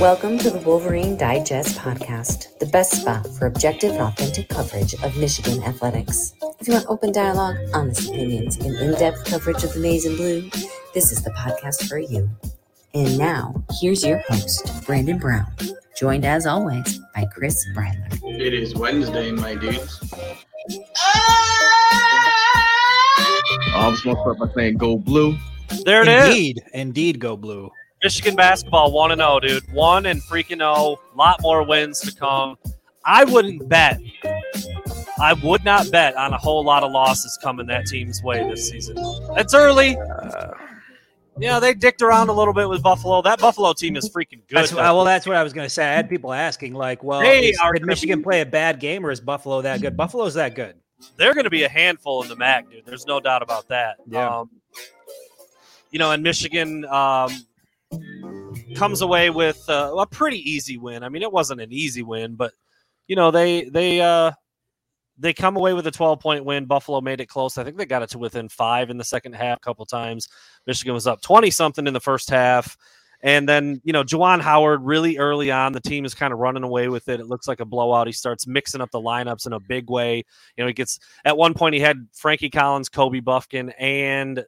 Welcome to the Wolverine Digest podcast, the best spot for objective and authentic coverage of Michigan athletics. If you want open dialogue, honest opinions, and in depth coverage of the maize and blue, this is the podcast for you. And now, here's your host, Brandon Brown, joined as always by Chris Bradler. It is Wednesday, my dudes. Ah! I was going to start by saying go blue. There it is. Indeed, indeed, go blue. Michigan basketball 1 and 0, dude. 1 and freaking 0. lot more wins to come. I wouldn't bet. I would not bet on a whole lot of losses coming that team's way this season. It's early. Uh, yeah, they dicked around a little bit with Buffalo. That Buffalo team is freaking good. That's what, well, that's what I was going to say. I had people asking, like, well, is, did Michigan be, play a bad game or is Buffalo that good? Buffalo's that good. They're going to be a handful in the MAC, dude. There's no doubt about that. Yeah. Um, you know, and Michigan, um, comes away with uh, a pretty easy win. I mean, it wasn't an easy win, but you know they they uh, they come away with a 12 point win. Buffalo made it close. I think they got it to within five in the second half a couple times. Michigan was up 20 something in the first half. And then, you know, Juwan Howard really early on, the team is kind of running away with it. It looks like a blowout. He starts mixing up the lineups in a big way. You know, he gets at one point he had Frankie Collins, Kobe Bufkin, and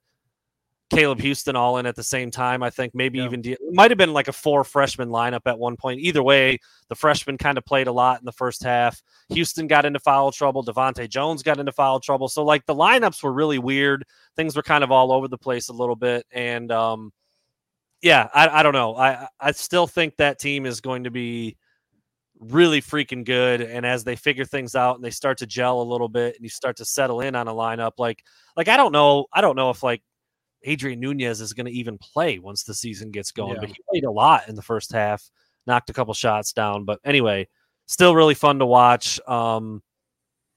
Caleb Houston all in at the same time. I think maybe yeah. even it might have been like a four freshman lineup at one point. Either way, the freshmen kind of played a lot in the first half. Houston got into foul trouble. DeVante' Jones got into foul trouble. So like the lineups were really weird. Things were kind of all over the place a little bit. And um, yeah, I, I don't know. I I still think that team is going to be really freaking good. And as they figure things out and they start to gel a little bit and you start to settle in on a lineup, like like I don't know, I don't know if like Adrien Nunez is going to even play once the season gets going. Yeah. But he played a lot in the first half, knocked a couple shots down. But anyway, still really fun to watch. Um,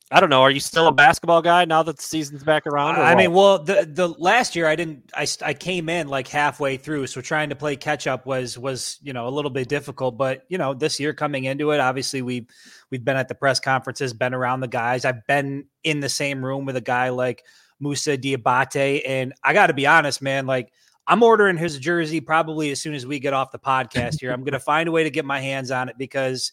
I don't know. Are you still a basketball guy now that the season's back around? I what? mean, well, the the last year I didn't. I I came in like halfway through, so trying to play catch up was was you know a little bit difficult. But you know, this year coming into it, obviously we we've been at the press conferences, been around the guys. I've been in the same room with a guy like Moussa Diabate. And I got to be honest, man, like I'm ordering his jersey probably as soon as we get off the podcast here. I'm going to find a way to get my hands on it because,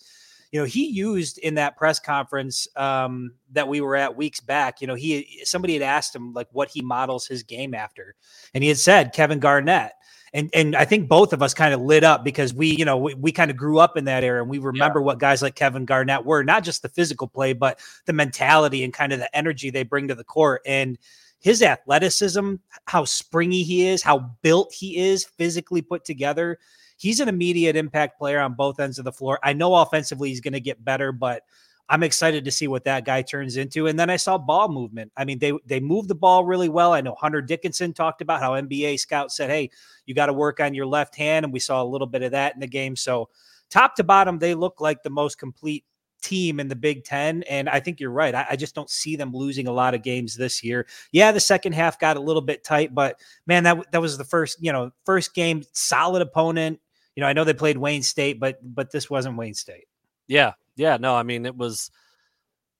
you know, he used in that press conference um, that we were at weeks back. You know, he somebody had asked him like what he models his game after, and he had said Kevin Garnett and and I think both of us kind of lit up because we, you know, we, we kind of grew up in that era and we remember yeah. what guys like Kevin Garnett were, not just the physical play, but the mentality and kind of the energy they bring to the court. And his athleticism, how springy he is, how built he is, physically put together. He's an immediate impact player on both ends of the floor. I know offensively he's going to get better, but I'm excited to see what that guy turns into. And then I saw ball movement. I mean, they they moved the ball really well. I know Hunter Dickinson talked about how NBA scouts said, "Hey, you got to work on your left hand," and we saw a little bit of that in the game. So, top to bottom, they look like the most complete team in the Big Ten. And I think you're right. I, I, just don't see them losing a lot of games this year. Yeah, the second half got a little bit tight, but man, that that was the first, you know, first game, solid opponent. You know, I know they played Wayne State, but but this wasn't Wayne State. Yeah, yeah, no, I mean it was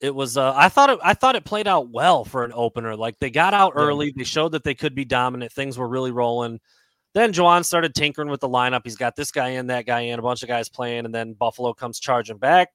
it was uh, I thought it I thought it played out well for an opener. Like they got out early, they showed that they could be dominant. Things were really rolling. Then Juwan started tinkering with the lineup. He's got this guy in, that guy in, a bunch of guys playing, and then Buffalo comes charging back.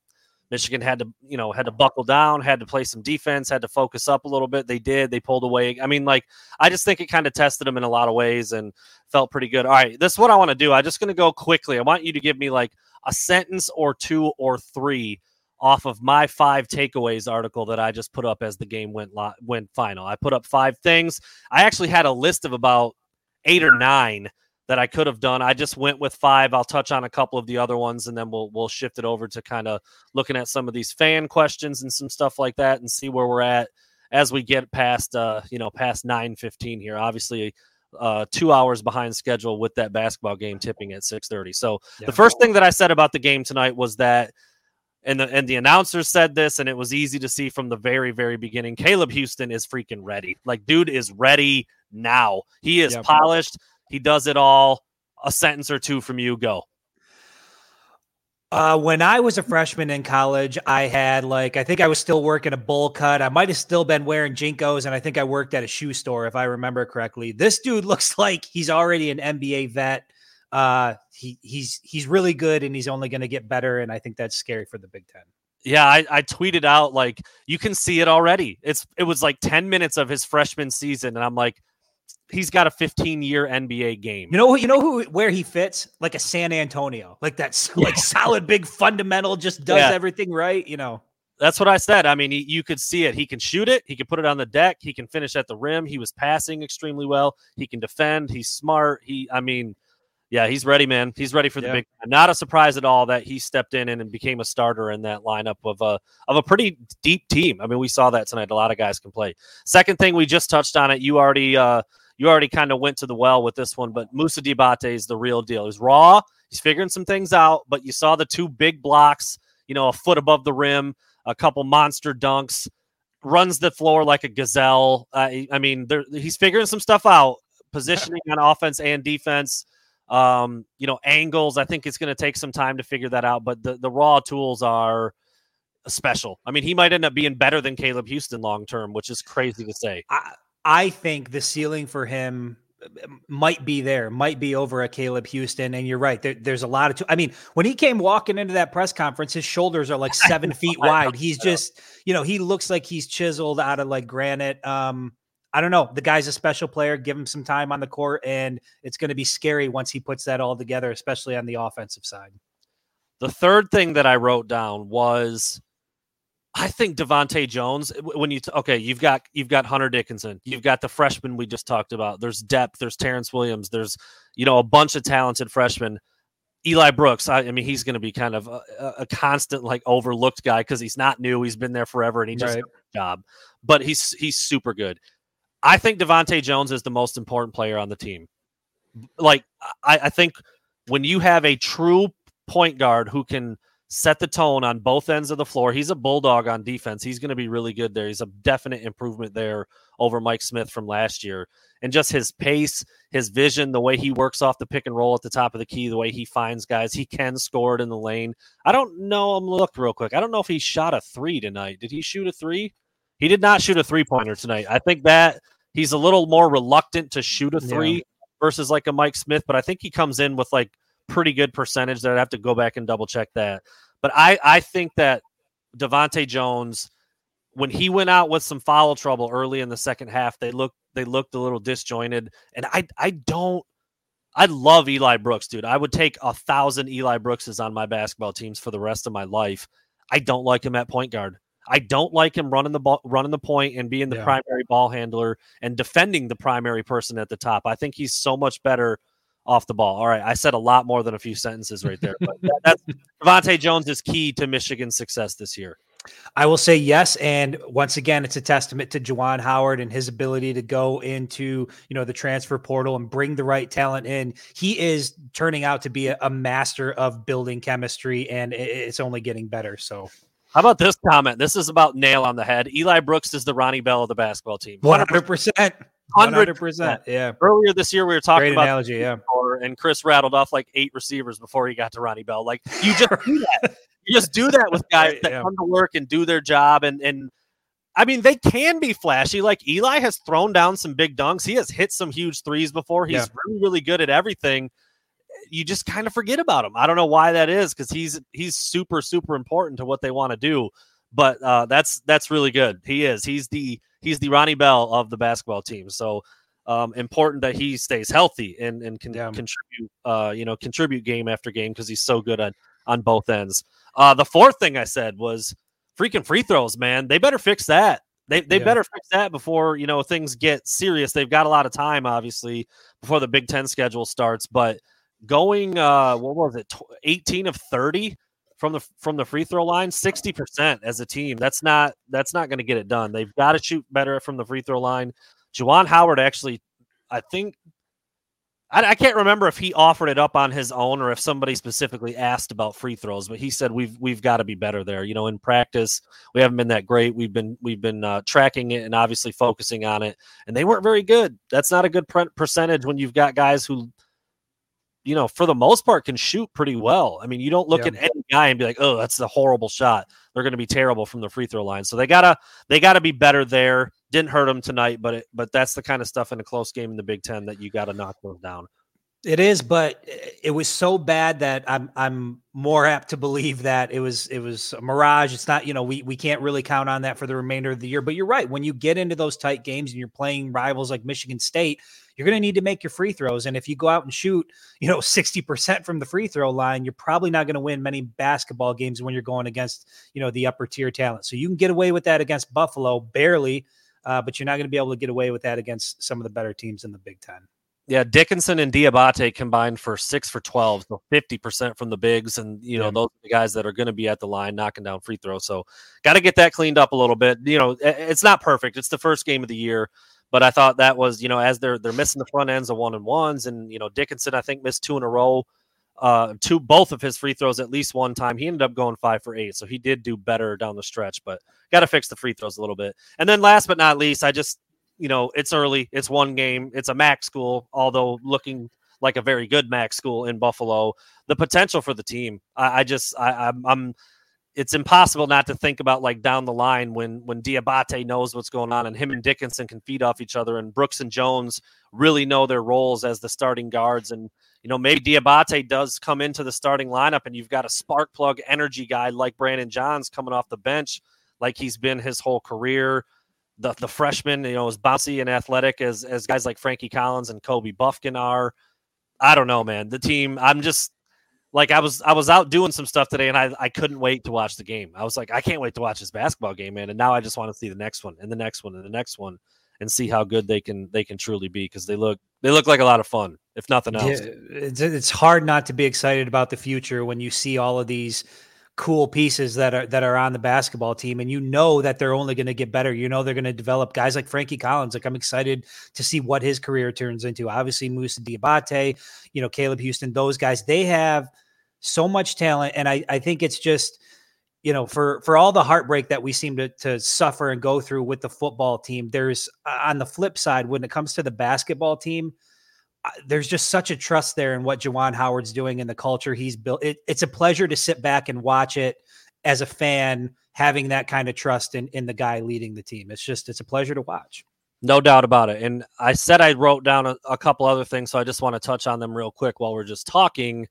Michigan had to, you know, had to buckle down, had to play some defense, had to focus up a little bit. They did. They pulled away. I mean, like, I just think it kind of tested them in a lot of ways and felt pretty good. All right, this is what I want to do. I'm just going to go quickly. I want you to give me like a sentence or two or three off of my five takeaways article that I just put up as the game went lo- went final. I put up five things. I actually had a list of about eight or nine that I could have done. I just went with five. I'll touch on a couple of the other ones, and then we'll we'll shift it over to kind of looking at some of these fan questions and some stuff like that, and see where we're at as we get past uh you know past nine fifteen here. Obviously, uh, two hours behind schedule with that basketball game tipping at 6.30 so yeah. the first thing that i said about the game tonight was that and the and the announcers said this and it was easy to see from the very very beginning caleb houston is freaking ready. Like dude is ready now. He is yeah, polished. He does it all. A sentence or two from you go Uh, when I was a freshman in college, I had like I think I was still working a bowl cut. I might have still been wearing JNCOs, and I think I worked at a shoe store if I remember correctly. This dude looks like he's already an NBA vet. Uh, he he's he's really good, and he's only going to get better. And I think that's scary for the Big Ten. Yeah, I, I tweeted out like you can see it already. It's it was like ten minutes of his freshman season, and I'm like, he's got a 15 year NBA game. You know, you know who where he fits like a San Antonio, like that's like solid, big, fundamental, just does yeah. everything right. You know, that's what I said. I mean, he, you could see it. He can shoot it. He can put it on the deck. He can finish at the rim. He was passing extremely well. He can defend. He's smart. He, I mean, yeah, he's ready, man. He's ready for the yeah. big. Not a surprise at all that he stepped in and, and became a starter in that lineup of a of a pretty deep team. I mean, we saw that tonight. A lot of guys can play. Second thing, we just touched on it. You already uh, you already kind of went to the well with this one, but Moussa Diabate is the real deal. He's raw. He's figuring some things out, but you saw the two big blocks, you know, a foot above the rim, a couple monster dunks, runs the floor like a gazelle. Uh, I mean, he's figuring some stuff out, positioning on offense and defense. Um, you know, angles. I think it's going to take some time to figure that out, but the, the raw tools are special. I mean, he might end up being better than Caleb Houston long term, which is crazy to say. I, I think the ceiling for him uh, might be there, might be over a Caleb Houston. And you're right. There, there's a lot of, t- I mean, when he came walking into that press conference, his shoulders are like seven feet wide. He's just, you know, he looks like he's chiseled out of like granite. Um, I don't know. The guy's a special player. Give him some time on the court, and it's going to be scary once he puts that all together, especially on the offensive side. The third thing that I wrote down was I think DeVante' Jones. When you t- okay, you've got you've got Hunter Dickinson, you've got the freshman we just talked about. There's depth. There's Terrence Williams. There's you know a bunch of talented freshmen. Eli Brooks. I, I mean, he's going to be kind of a, a, constant like overlooked guy because he's not new. He's been there forever and he just right. job. But he's he's super good. I think DeVante' Jones is the most important player on the team. Like I, I think when you have a true point guard who can set the tone on both ends of the floor. He's a bulldog on defense. He's going to be really good there. He's a definite improvement there over Mike Smith from last year. And just his pace, his vision, the way he works off the pick and roll at the top of the key, the way he finds guys, he can score it in the lane. I don't know. I'm look real quick. I don't know if he shot a three tonight. Did he shoot a three? He did not shoot a three pointer tonight. I think that he's a little more reluctant to shoot a three yeah. versus like a Mike Smith, but I think he comes in with like pretty good percentage. That I'd have to go back and double check that. But I I think that DeVante' Jones, when he went out with some foul trouble early in the second half, they looked they looked a little disjointed. And I I don't I love Eli Brooks, dude. I would take a thousand Eli Brookses on my basketball teams for the rest of my life. I don't like him at point guard. I don't like him running the ball, running the point, and being the yeah. primary ball handler and defending the primary person at the top. I think he's so much better off the ball. All right, I said a lot more than a few sentences right there. But that's DeVante' Jones is key to Michigan's success this year. I will say yes, and once again, it's a testament to Juwan Howard and his ability to go into you know the transfer portal and bring the right talent in. He is turning out to be a, a master of building chemistry, and it's only getting better. So how about this comment? This is about nail on the head. Eli Brooks is the Ronnie Bell of the basketball team. One hundred percent. Hundred percent. Yeah. Earlier this year, we were talking Great about analogy. Yeah. And Chris rattled off like eight receivers before he got to Ronnie Bell. Like you just do that. You just do that with guys right, that yeah. come to work and do their job. And and I mean, they can be flashy. Like Eli has thrown down some big dunks. He has hit some huge threes before. He's yeah. really really good at everything. You just kind of forget about him. I don't know why that is because he's he's super super important to what they want to do. But uh, that's that's really good. He is. He's the he's the Ronnie Bell of the basketball team. So um, important that he stays healthy and and can yeah. contribute. Uh, you know, contribute game after game because he's so good on on both ends. Uh, the fourth thing I said was freaking free throws. Man, they better fix that. They they yeah. better fix that before you know things get serious. They've got a lot of time, obviously, before the Big Ten schedule starts. But going, uh, what was it, eighteen of thirty from the from the free throw line? 60% as a team. That's not that's not going to get it done. They've got to shoot better from the free throw line. Juwan Howard actually I think I, I, can't remember if he offered it up on his own or if somebody specifically asked about free throws but he said we've we've got to be better there. You know in practice we haven't been that great. We've been we've been uh, tracking it and obviously focusing on it and they weren't very good. That's not a good percentage when you've got guys who you know, for the most part, can shoot pretty well. I mean, you don't look Yeah. at any guy and be like, "Oh, that's a horrible shot." They're going to be terrible from the free throw line. So they gotta they gotta be better there. Didn't hurt them tonight, but it, but that's the kind of stuff in a close game in the Big Ten that you got to knock those down. It is, but it was so bad that I'm I'm more apt to believe that it was it was a mirage. It's not, you know, we we can't really count on that for the remainder of the year. But you're right. When you get into those tight games and you're playing rivals like Michigan State, you're going to need to make your free throws. And if you go out and shoot, you know, 60% from the free throw line, you're probably not going to win many basketball games when you're going against, you know, the upper tier talent. So you can get away with that against Buffalo, barely, uh, but you're not going to be able to get away with that against some of the better teams in the Big Ten. Yeah, Dickinson and Diabate combined for six for twelve, so fifty percent from the bigs, and you know Yeah. those are the guys that are going to be at the line knocking down free throws. So got to get that cleaned up a little bit. You know, it's not perfect. It's the first game of the year, but I thought that was you know as they're they're missing the front ends of one and ones, and you know Dickinson I think missed two in a row, uh, two both of his free throws at least one time. He ended up going five for eight, so he did do better down the stretch, but got to fix the free throws a little bit. And then last but not least, I just you know, it's early. It's one game. It's a MAC school, although looking like a very good MAC school in Buffalo. The potential for the team, I, I just, I, I'm, I'm, it's impossible not to think about like down the line when when Diabate knows what's going on and him and Dickinson can feed off each other and Brooks and Jones really know their roles as the starting guards and you know maybe Diabate does come into the starting lineup and you've got a spark plug energy guy like Brandon Johns coming off the bench like he's been his whole career the the freshman, you know, as bouncy and athletic as as guys like Frankie Collins and Kobe Bufkin are. I don't know, man. The team, I'm just like I was I was out doing some stuff today and I, I couldn't wait to watch the game. I was like, I can't wait to watch this basketball game, man. And now I just want to see the next one and the next one and the next one and see how good they can they can truly be because they look they look like a lot of fun, if nothing else. Yeah, it's, it's hard not to be excited about the future when you see all of these cool pieces that are that are on the basketball team and you know that they're only going to get better. You know they're going to develop guys like Frankie Collins. Like I'm excited to see what his career turns into. Obviously Moussa Diabate you know Caleb Houston those guys they have so much talent and I I think it's just you know for for all the heartbreak that we seem to to suffer and go through with the football team there's uh, on the flip side when it comes to the basketball team there's just such a trust there in what Juwan Howard's doing and the culture he's built. It, it's a pleasure to sit back and watch it as a fan, having that kind of trust in, in the guy leading the team. It's just, it's a pleasure to watch. No doubt about it. And I said I wrote down a, a couple other things, so I just want to touch on them real quick while we're just talking.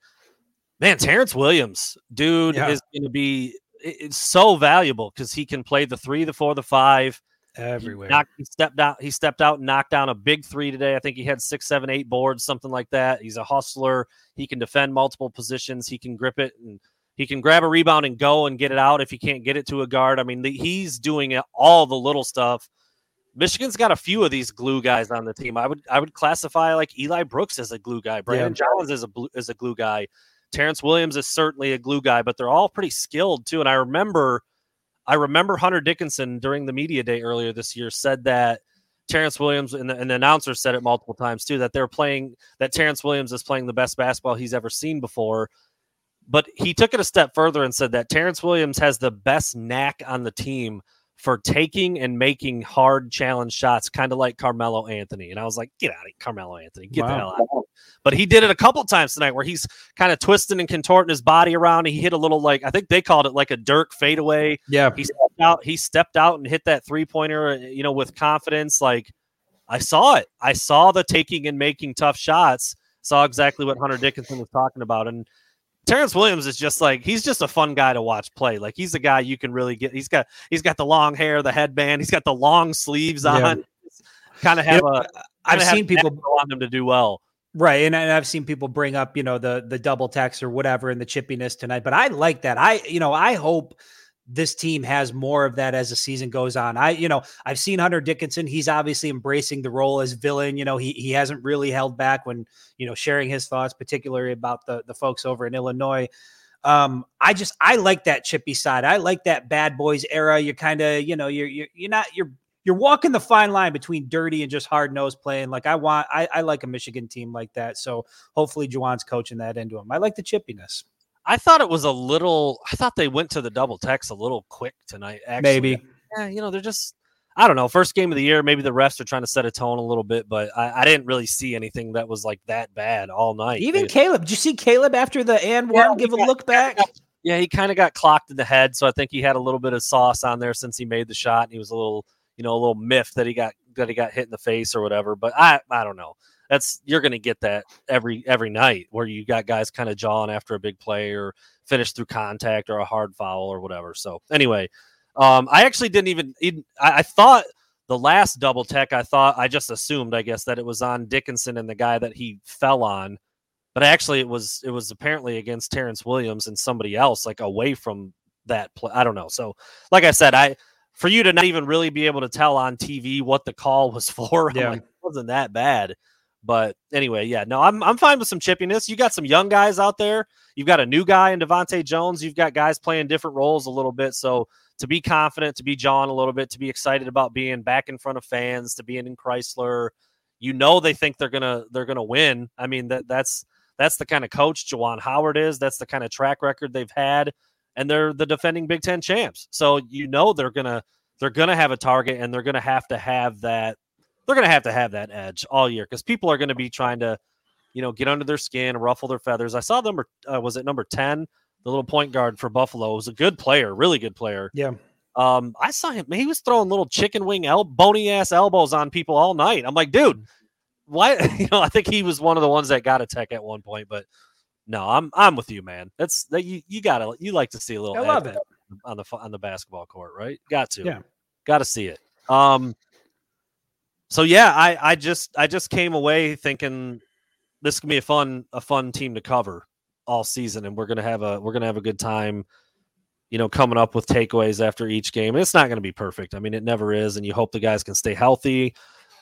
Man, Terrence Williams, dude, Yeah. is going to be it's so valuable because he can play the three, the four, the five. He Everywhere. knocked- he stepped out. He stepped out and knocked down a big three today. I think he had six, seven, eight boards, something like that. He's a hustler. He can defend multiple positions. He can grip it and he can grab a rebound and go and get it out if he can't get it to a guard. I mean, the, he's doing it- all the little stuff. Michigan's got a few of these glue guys on the team. I would I would classify like Eli Brooks as a glue guy. Brandon Johns is a is a glue guy. Terrence Williams is certainly a glue guy, but they're all pretty skilled too. And I remember I remember Hunter Dickinson during the media day earlier this year said that Terrence Williams and the, and the announcer said it multiple times too that they're playing that Terrence Williams is playing the best basketball he's ever seen before. But he took it a step further and said that Terrence Williams has the best knack on the team for taking and making hard challenge shots, kind of like Carmelo Anthony. And I was like, get out of here, Carmelo Anthony, get the Wow. hell out. But he did it a couple times tonight where he's kind of twisting and contorting his body around. He hit a little like I think they called it like a Dirk fadeaway. Yeah. he stepped out he stepped out and hit that three pointer uh, you know with confidence. Like i saw it. I saw the taking and making tough shots. Saw exactly what hunter dickinson was talking about. And terrence williams is just like he's just a fun guy to watch play. Like he's a guy you can really get he's got he's got the long hair the headband he's got the long sleeves Yeah. on. Kind of have a I've seen people on him to do well Right, and, and I've seen people bring up, you know, the the double tech or whatever and the chippiness tonight. But I like that. I, you know, I hope this team has more of that as the season goes on. I, you know, I've seen Hunter Dickinson. He's obviously embracing the role as villain. You know, he he hasn't really held back when you know sharing his thoughts, particularly about the the folks over in Illinois. Um, I just I like that chippy side. I like that bad boys era. You're kind of, you know, you're you're you're not you're you're walking the fine line between dirty and just hard nosed playing. Like I want, I, I like a Michigan team like that. So hopefully Juwan's coaching that into him. I like the chippiness. i thought it was a little i thought they went to the double tech a little quick tonight actually Maybe. yeah, you know, they're just I don't know. First game of the year, maybe the refs are trying to set a tone a little bit, but I, I didn't really see anything that was like that bad all night. Even Caleb, did you see Caleb after the and one Yeah, give a got- look back? yeah, he kind of got clocked in the head, so I think he had a little bit of sauce on there since he made the shot, and he was a little, you know, a little miffed that he got that he got hit in the face or whatever. But I, I don't know. That's you're going to get that every every night where you got guys kind of jawing after a big play or finish through contact or a hard foul or whatever. So anyway, um, I actually didn't even. even I, I thought the last double tech. I thought I just assumed, I guess, that it was on Dickinson and the guy that he fell on but actually it was it was apparently against Terrence Williams and somebody else like away from that play. I don't know. So like I said, I for you to not even really be able to tell on TV what the call was for, Yeah. like, it wasn't that bad. But anyway, yeah, no, I'm I'm fine with some chippiness. You got some young guys out there. You've got a new guy in DeVante' Jones. You've got guys playing different roles a little bit. So to be confident, to be John a little bit, to be excited about being back in front of fans, to being in Crisler, you know they think they're gonna they're gonna win. I mean that that's that's the kind of coach Juwan Howard is. That's the kind of track record they've had, and they're the defending Big Ten champs. So you know they're gonna they're gonna have a target, and they're gonna have to have that. They're gonna have to have that edge all year because people are gonna be trying to, you know, get under their skin, ruffle their feathers. I saw number uh, was it number ten, the little point guard for Buffalo was a good player, really good player. Yeah. Um, I saw him. He was throwing little chicken wing, el- bony ass elbows on people all night. I'm like, dude, why? You know, I think he was one of the ones that got a tech at one point. But no, I'm I'm with you, man. That's that you you gotta you like to see a little. I love it. on the on the basketball court, right? Got to, Yeah. got to see it. Um, so yeah, I I just I just came away thinking this can be a fun a fun team to cover all season, and we're gonna have a we're gonna have a good time. You know, coming up with takeaways after each game. and It's not going to be perfect. I mean, it never is, and you hope the guys can stay healthy,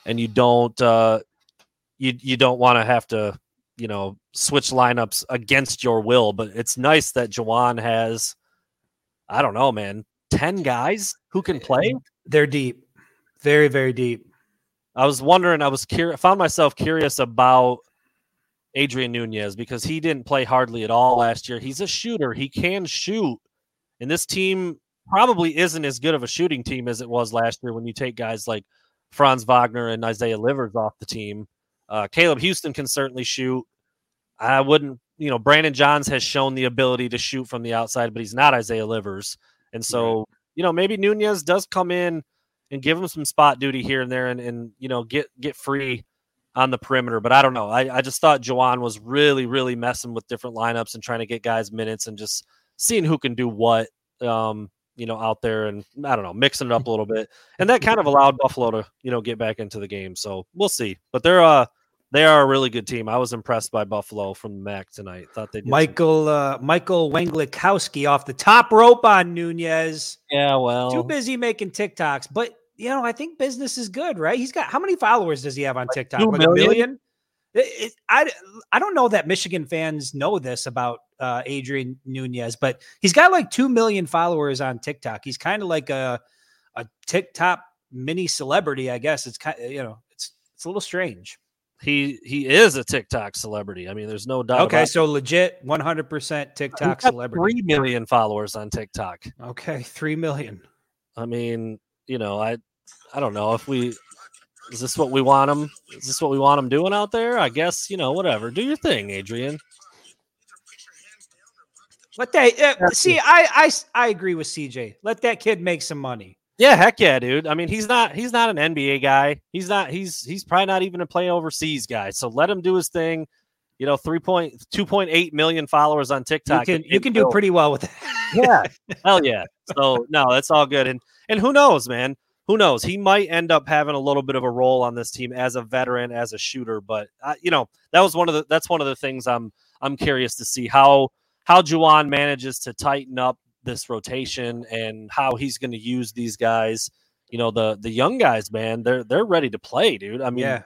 and you don't uh, you you don't want to have to you know switch lineups against your will. But it's nice that Juwan has, I don't know, man, ten guys who can play. They're deep. Very, very deep. I was wondering, I was curious, found myself curious about Adrien Nunez because he didn't play hardly at all last year. He's a shooter, he can shoot. And this team probably isn't as good of a shooting team as it was last year when you take guys like Franz Wagner and Isaiah Livers off the team. Uh, Caleb Houston can certainly shoot. I wouldn't, you know, Brandon Johns has shown the ability to shoot from the outside, but he's not Isaiah Livers. And so, you know, maybe Nunez does come in and give him some spot duty here and there and, and you know, get get free on the perimeter. But I don't know. I, I just thought Juwan was really, really messing with different lineups and trying to get guys minutes and just seeing who can do what. Um, you know, out there and I don't know, mixing it up a little bit. And that kind of allowed Buffalo to, you know, get back into the game. So we'll see. But they're uh they are a really good team. I was impressed by Buffalo from the MAC tonight. Thought they did some- Michael uh, Michael Wanglikowski off the top rope on Nunez. Yeah, well, Too busy making TikToks, but you know I think business is good, right? He's got how many followers does he have on TikTok? two Like million? a million. It- it- I I don't know that Michigan fans know this about uh, Adrian Nunez, but he's got like two million followers on TikTok. He's kind of like a a TikTok mini celebrity, I guess. It's kind of you know it's it's a little strange. He he is a TikTok celebrity. I mean, there's no doubt. Okay, about so legit 100% TikTok celebrity. Three million followers on TikTok. Okay, three million. I mean, you know, I I don't know if we is this what we want him? Is this what we want him doing out there? I guess you know, whatever. Do your thing, Adrien. Let that uh, see. I, I I agree with CJ. Let that kid make some money. Yeah, heck yeah, dude. I mean, he's not he's not an NBA guy. He's not he's he's probably not even a play overseas guy. So let him do his thing. You know, three point two point eight million followers on You TikTok. can and- you can do pretty well with that. yeah, hell yeah. So no, that's all good. And and who knows, man? Who knows? He might end up having a little bit of a role on this team as a veteran, as a shooter. But uh, you know, that was one of the that's one of the things I'm I'm curious to see how how Juwan manages to tighten up this rotation and how he's going to use these guys. You know, the the young guys, man, they're they're ready to play, dude. I mean, yeah,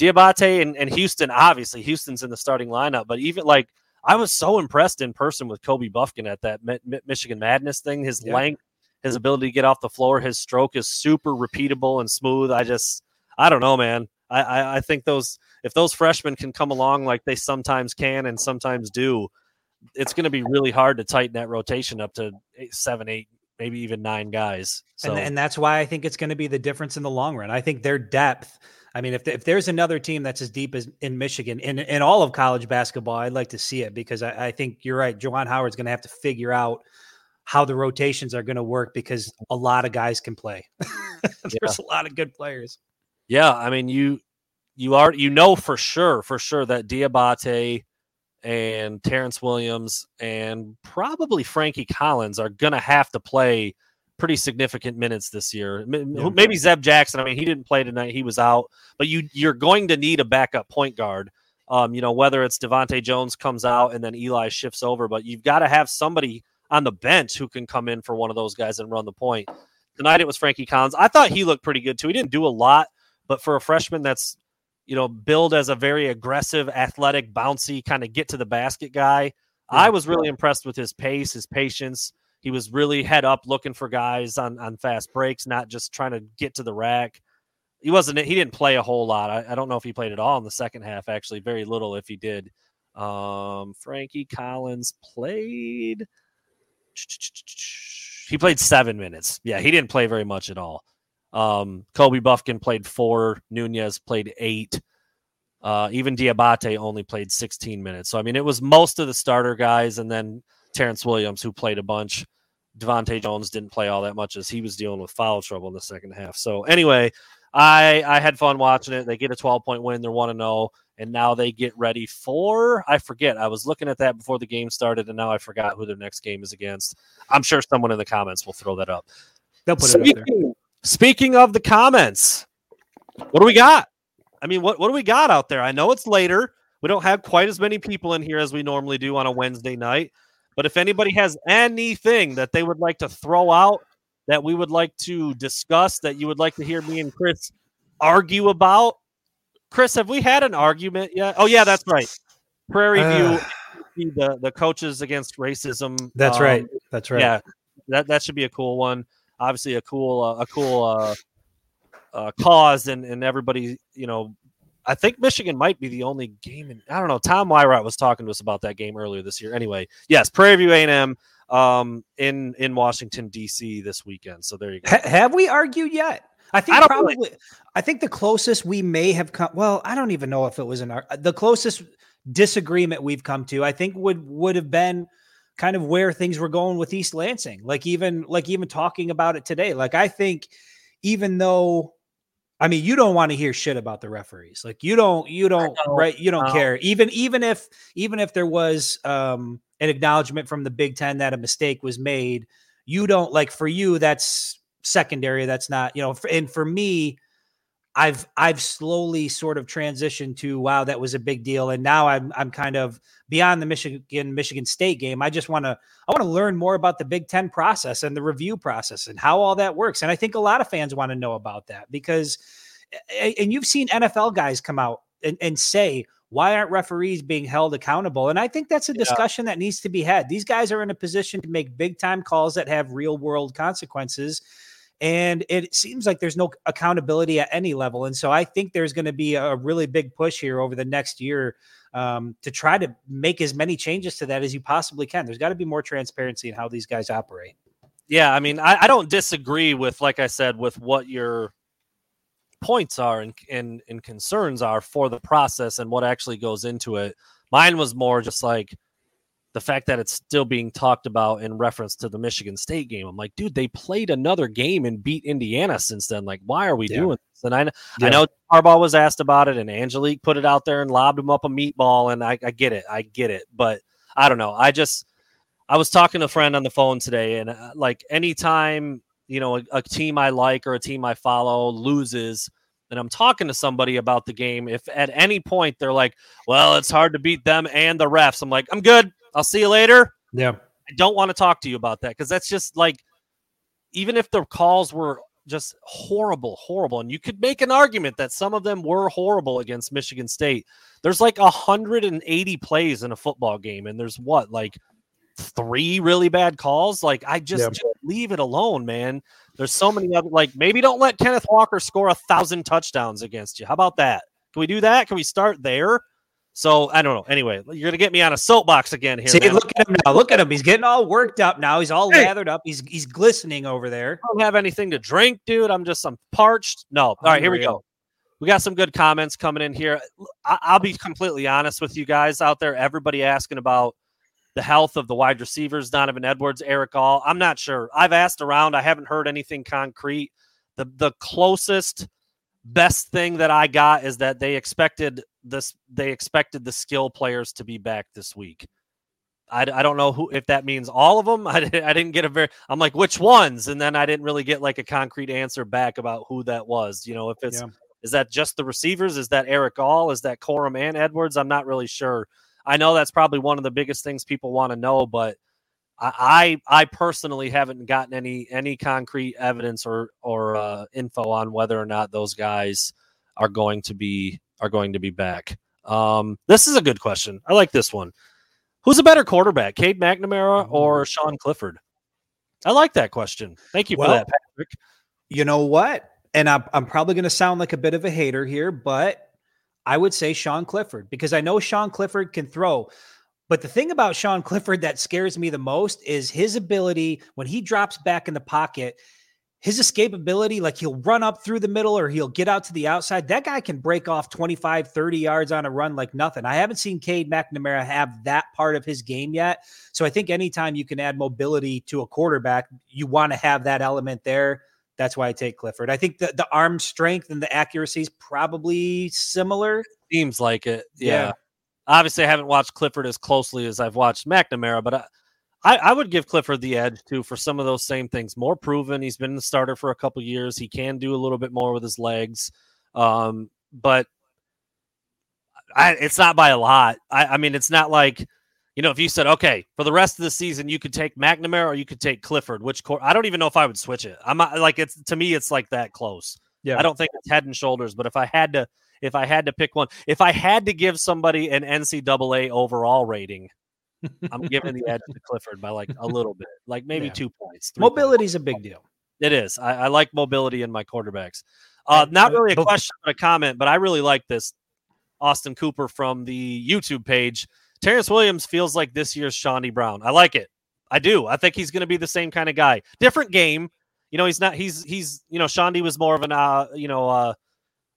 Diabate and, and Houston, obviously, Houston's in the starting lineup, but even like I was so impressed in person with Kobe Bufkin at that Mi- Mi- Michigan Madness thing. His Yeah. length, his ability to get off the floor, his stroke is super repeatable and smooth. I just, I don't know, man. I, I, I think those, if those freshmen can come along like they sometimes can and sometimes do, it's going to be really hard to tighten that rotation up to eight, seven, eight maybe even nine guys. So and, and that's why I think it's going to be the difference in the long run. I think their depth. I mean, if, if there's another team that's as deep as in Michigan in, in all of college basketball, I'd like to see it because I, I think you're right. Juwan Howard's going to have to figure out how the rotations are going to work because a lot of guys can play. there's a lot of good players. Yeah, I mean you you are you know for sure for sure that Diabate and Terrence Williams and probably Frankie Collins are going to have to play pretty significant minutes this year. Maybe Zeb Jackson. I mean, he didn't play tonight; he was out. But you you're going to need a backup point guard. Um, you know, whether it's DeVante' Jones comes out and then Eli shifts over, but you've got to have somebody on the bench who can come in for one of those guys and run the point. Tonight it was Frankie Collins. I thought he looked pretty good too. He didn't do a lot, but for a freshman that's you know build as a very aggressive, athletic, bouncy kind of get to the basket guy, yeah. I was really impressed with his pace, his patience. He was really head up looking for guys on on fast breaks, not just trying to get to the rack. He wasn't. He didn't play a whole lot. I, I don't know if he played at all in the second half. Actually, very little if he did. Um, Frankie Collins played. He played seven minutes. Yeah, he didn't play very much at all. Um, Kobe Bufkin played four. Nunez played eight. Uh, even Diabate only played 16 minutes. So I mean, it was most of the starter guys, and then Terrence Williams who played a bunch. DeVante' Jones didn't play all that much as he was dealing with foul trouble in the second half. So anyway, I I had fun watching it. They get a 12 point win. They're one to zero and now they get ready for I forget. I was looking at that before the game started, and now I forgot who their next game is against. I'm sure someone in the comments will throw that up. They'll put speaking, it up there. Speaking of the comments, what do we got? I mean, what what do we got out there? I know it's later. We don't have quite as many people in here as we normally do on a Wednesday night. But if anybody has anything that they would like to throw out that we would like to discuss, that you would like to hear me and Chris argue about, Chris, have we had an argument yet? Oh yeah, that's right. Prairie uh, View, the the coaches against racism. That's um, right. That's right. Yeah, that that should be a cool one. Obviously, a cool uh, a cool uh, uh, cause, and and everybody, you know, I think Michigan might be the only game. In, I don't know. Tom Wyrat was talking to us about that game earlier this year. Anyway, yes, Prairie View A&M um, in in Washington D.C. this weekend. So there you go. H- have we argued yet? I think I probably. Really... I think the closest we may have come. Well, I don't even know if it was an the closest disagreement we've come to. I think would would have been kind of where things were going with East Lansing. Like even like even talking about it today. Like I think even though I mean, you don't want to hear shit about the referees. Like you don't, you don't, right? You don't care. Even, even if, even if there was um, an acknowledgement from the Big Ten that a mistake was made, you don't like. For you, that's secondary. That's not, you know. And for me, I've I've slowly sort of transitioned to wow that was a big deal. And now I'm I'm kind of beyond the Michigan Michigan State game. I just want to I want to learn more about the Big 10 process and the review process and how all that works. And I think a lot of fans want to know about that because and you've seen NFL guys come out and, and say why aren't referees being held accountable? And I think that's a discussion yeah. that needs to be had. These guys are in a position to make big time calls that have real world consequences and it seems like there's no accountability at any level. And so I think there's going to be a really big push here over the next year um, to try to make as many changes to that as you possibly can. There's got to be more transparency in how these guys operate. Yeah, I mean, I, I don't disagree with, like I said, with what your points are and, and and concerns are for the process and what actually goes into it. Mine was more just like the fact that it's still being talked about in reference to the Michigan State game. I'm like, dude, they played another game and beat Indiana since then. Like, why are we yeah. doing this? And I, yeah. I know Harbaugh was asked about it, and Angelique put it out there and lobbed him up a meatball, and I, I get it, I get it, but I don't know. I just, I was talking to a friend on the phone today, and uh, like anytime you know a, a team I like or a team I follow loses and I'm talking to somebody about the game, if at any point they're like, well, it's hard to beat them and the refs, I'm like, I'm good. I'll see you later. Yeah. I don't want to talk to you about that because that's just like, even if the calls were just horrible, horrible, and you could make an argument that some of them were horrible against Michigan State. There's like 180 plays in a football game, and there's what, like three really bad calls? Like, I just, yeah. just leave it alone, man. There's so many other, like, maybe don't let Kenneth Walker score a thousand touchdowns against you. How about that? Can we do that? Can we start there? So I don't know. Anyway, you're gonna get me on a soapbox again here. See, man. look at him now. Look at him. He's getting all worked up now. He's all Hey. lathered up. He's he's glistening over there. I don't have anything to drink, dude. I'm just I'm parched. No. All right, here we go. We got some good comments coming in here. I- I'll be completely honest with you guys out there. Everybody asking about the health of the wide receivers, Donovan Edwards, Erick All. I'm not sure. I've asked around. I haven't heard anything concrete. The the closest best thing that I got is that they expected this. They expected the skill players to be back this week. I, I don't know who if that means all of them. I didn't, I didn't get a very. I'm like which ones, and then I didn't really get like a concrete answer back about who that was. You know, if it's Yeah. is that just the receivers? Is that Erick All? Is that Corum and Edwards? I'm not really sure. I know that's probably one of the biggest things people want to know, but I, I personally haven't gotten any any concrete evidence or or uh, info on whether or not those guys are going to be are going to be back. Um, this is a good question. I like this one. Who's a better quarterback, Cade McNamara or Sean Clifford? I like that question. Thank you Well, for that, Patrick. You know what? And I'm, I'm probably going to sound like a bit of a hater here, but I would say Sean Clifford because I know Sean Clifford can throw. But the thing about Sean Clifford that scares me the most is his ability when he drops back in the pocket, his escapability, like he'll run up through the middle or he'll get out to the outside. That guy can break off 25, 30 yards on a run like nothing. I haven't seen Cade McNamara have that part of his game yet. So I think anytime you can add mobility to a quarterback, you want to have that element there. That's why I take Clifford. I think the, the arm strength and the accuracy is probably similar. Seems like it. Yeah. Yeah. Obviously, I haven't watched Clifford as closely as I've watched McNamara, but I, I, I would give Clifford the edge too for some of those same things. More proven. He's been the starter for a couple years. He can do a little bit more with his legs, um, but I, it's not by a lot. I, I mean, it's not like you know if you said okay for the rest of the season you could take McNamara or you could take Clifford. Which cor- I don't even know if I would switch it. I'm not, like it's to me it's like that close. Yeah. I don't think it's head and shoulders, but if I had to if I had to pick one, if I had to give somebody an NCAA overall rating, I'm giving the edge to Clifford by like a little bit, like maybe Yeah. two points. Mobility is a big deal. It is. I, I like mobility in my quarterbacks. Uh, not uh, really a question, but a comment. But I really like this. Austin Cooper from the YouTube page. Terrence Williams feels like this year's Chaundee Brown. I like it. I do. I think he's going to be the same kind of guy. Different game. You know, he's not. He's he's. You know, Chaundee was more of an uh, you know, uh,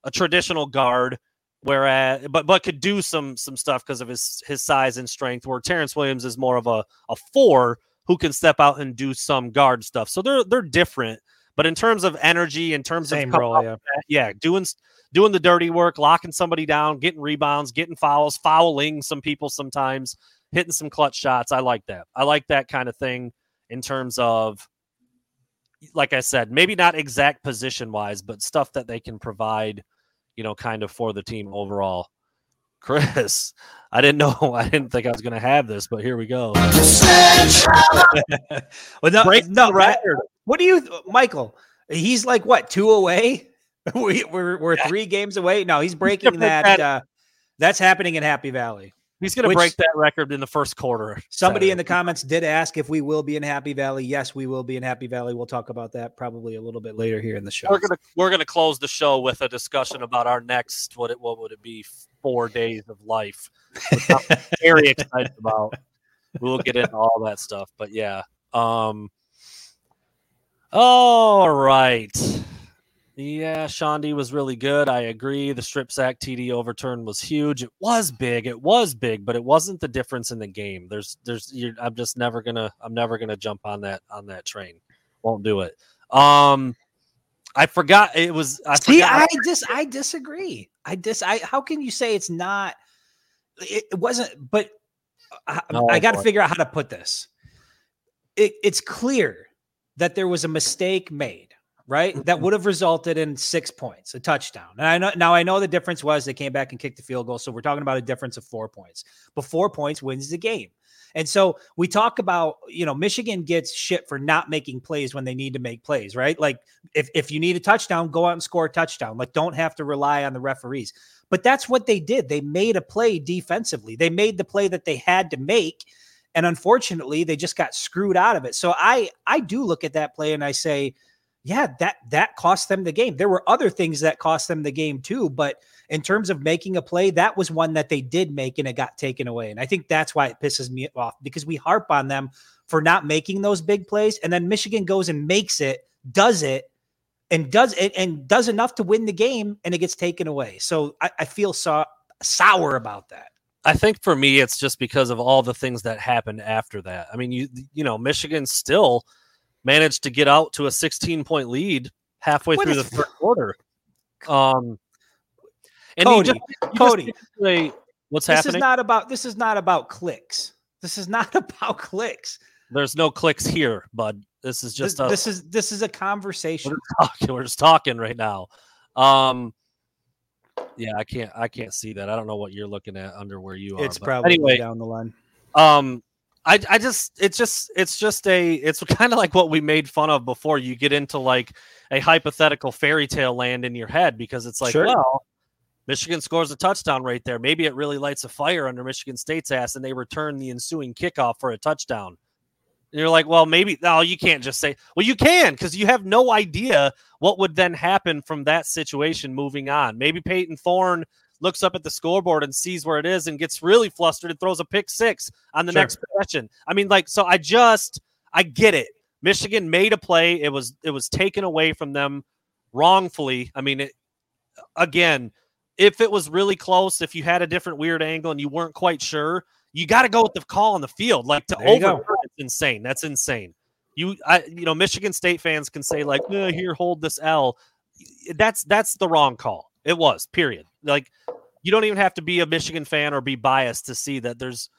a traditional guard, whereas uh, but but could do some some stuff because of his his size and strength. Where Terrence Williams is more of a a four who can step out and do some guard stuff. So they're they're different. But in terms of energy, in terms Same of role, yeah. the bat, yeah, doing doing the dirty work, locking somebody down, getting rebounds, getting fouls, fouling some people sometimes, hitting some clutch shots. I like that. I like that kind of thing in terms of like I said, maybe not exact position wise, but stuff that they can provide, you know, kind of for the team overall. Chris, I didn't know, I didn't think I was going to have this, but here we go. well, no, Break no, record. What do you, Michael? He's like what two away? we, we're we're three games away. No, he's breaking that. that. Uh, that's happening in Happy Valley. He's going to break that record in the first quarter. Somebody in the comments did ask if we will be in Happy Valley. Yes, we will be in Happy Valley. We'll talk about that probably a little bit later here in the show. we're gonna we're gonna close the show with a discussion about our next what it what would it be four days of life. which I'm very excited about. We'll get into all that stuff, but yeah. Um. All right. Yeah, Chaundee was really good. I agree. The strip sack TD overturn was huge. It was big. It was big, but it wasn't the difference in the game. There's, there's. You're, I'm just never gonna. I'm never gonna jump on that on that train. Won't do it. Um, I forgot it was. I See. I dis I disagree. I dis I how can you say it's not it, it wasn't but I, No, I got to figure out how to put this. It, it's clear that there was a mistake made, right? Mm-hmm. That would have resulted in 6 points, a touchdown. And I know now I know the difference was they came back and kicked the field goal, so we're talking about a difference of 4 points. But 4 points wins the game. And so we talk about, you know, Michigan gets shit for not making plays when they need to make plays, right? Like if, if you need a touchdown, go out and score a touchdown. Like don't have to rely on the referees. But that's what they did. They made a play defensively. They made the play that they had to make. And unfortunately, they just got screwed out of it. So I I do look at that play and I say, yeah, that that cost them the game. There were other things that cost them the game too, but in terms of making a play, that was one that they did make and it got taken away. And I think that's why it pisses me off because we harp on them for not making those big plays, and then Michigan goes and makes it, does it, and does it and does enough to win the game, and it gets taken away. So I, I feel so sour about that. I think for me, it's just because of all the things that happened after that. I mean, you you know, Michigan still managed to get out to a 16 point lead halfway What through the third quarter. Um, and Cody, just, Cody, say what's this happening. is not about this is not about clicks. This is not about clicks. There's no clicks here, bud. This is This, just a, this is this is a conversation. we're talking. We're just talking right now. Um, yeah, I can't. I can't see that. I don't know what you're looking at under where you are. It's probably anyway. down the line. um I, I just it's just it's just a it's kind of like what we made fun of before you get into like a hypothetical fairy tale land in your head because it's like Sure. well Michigan scores a touchdown right there. Maybe it really lights a fire under Michigan State's ass and they return the ensuing kickoff for a touchdown. And you're like well maybe no you can't just say well you can because you have no idea what would then happen from that situation moving on. Maybe Payton Thorne looks up at the scoreboard and sees where it is and gets really flustered and throws a pick six on the Sure. next possession. I mean, like, so I just I get it. Michigan made a play. It was it was taken away from them wrongfully. I mean, it again, if it was really close, if you had a different weird angle and you weren't quite sure, you got to go with the call on the field. Like to There you go. overturn it's insane. That's insane. You I you know, Michigan State fans can say like, "Eh, here, hold this L. That's that's the wrong call. It was, period. Like you don't even have to be a Michigan fan or be biased to see that there's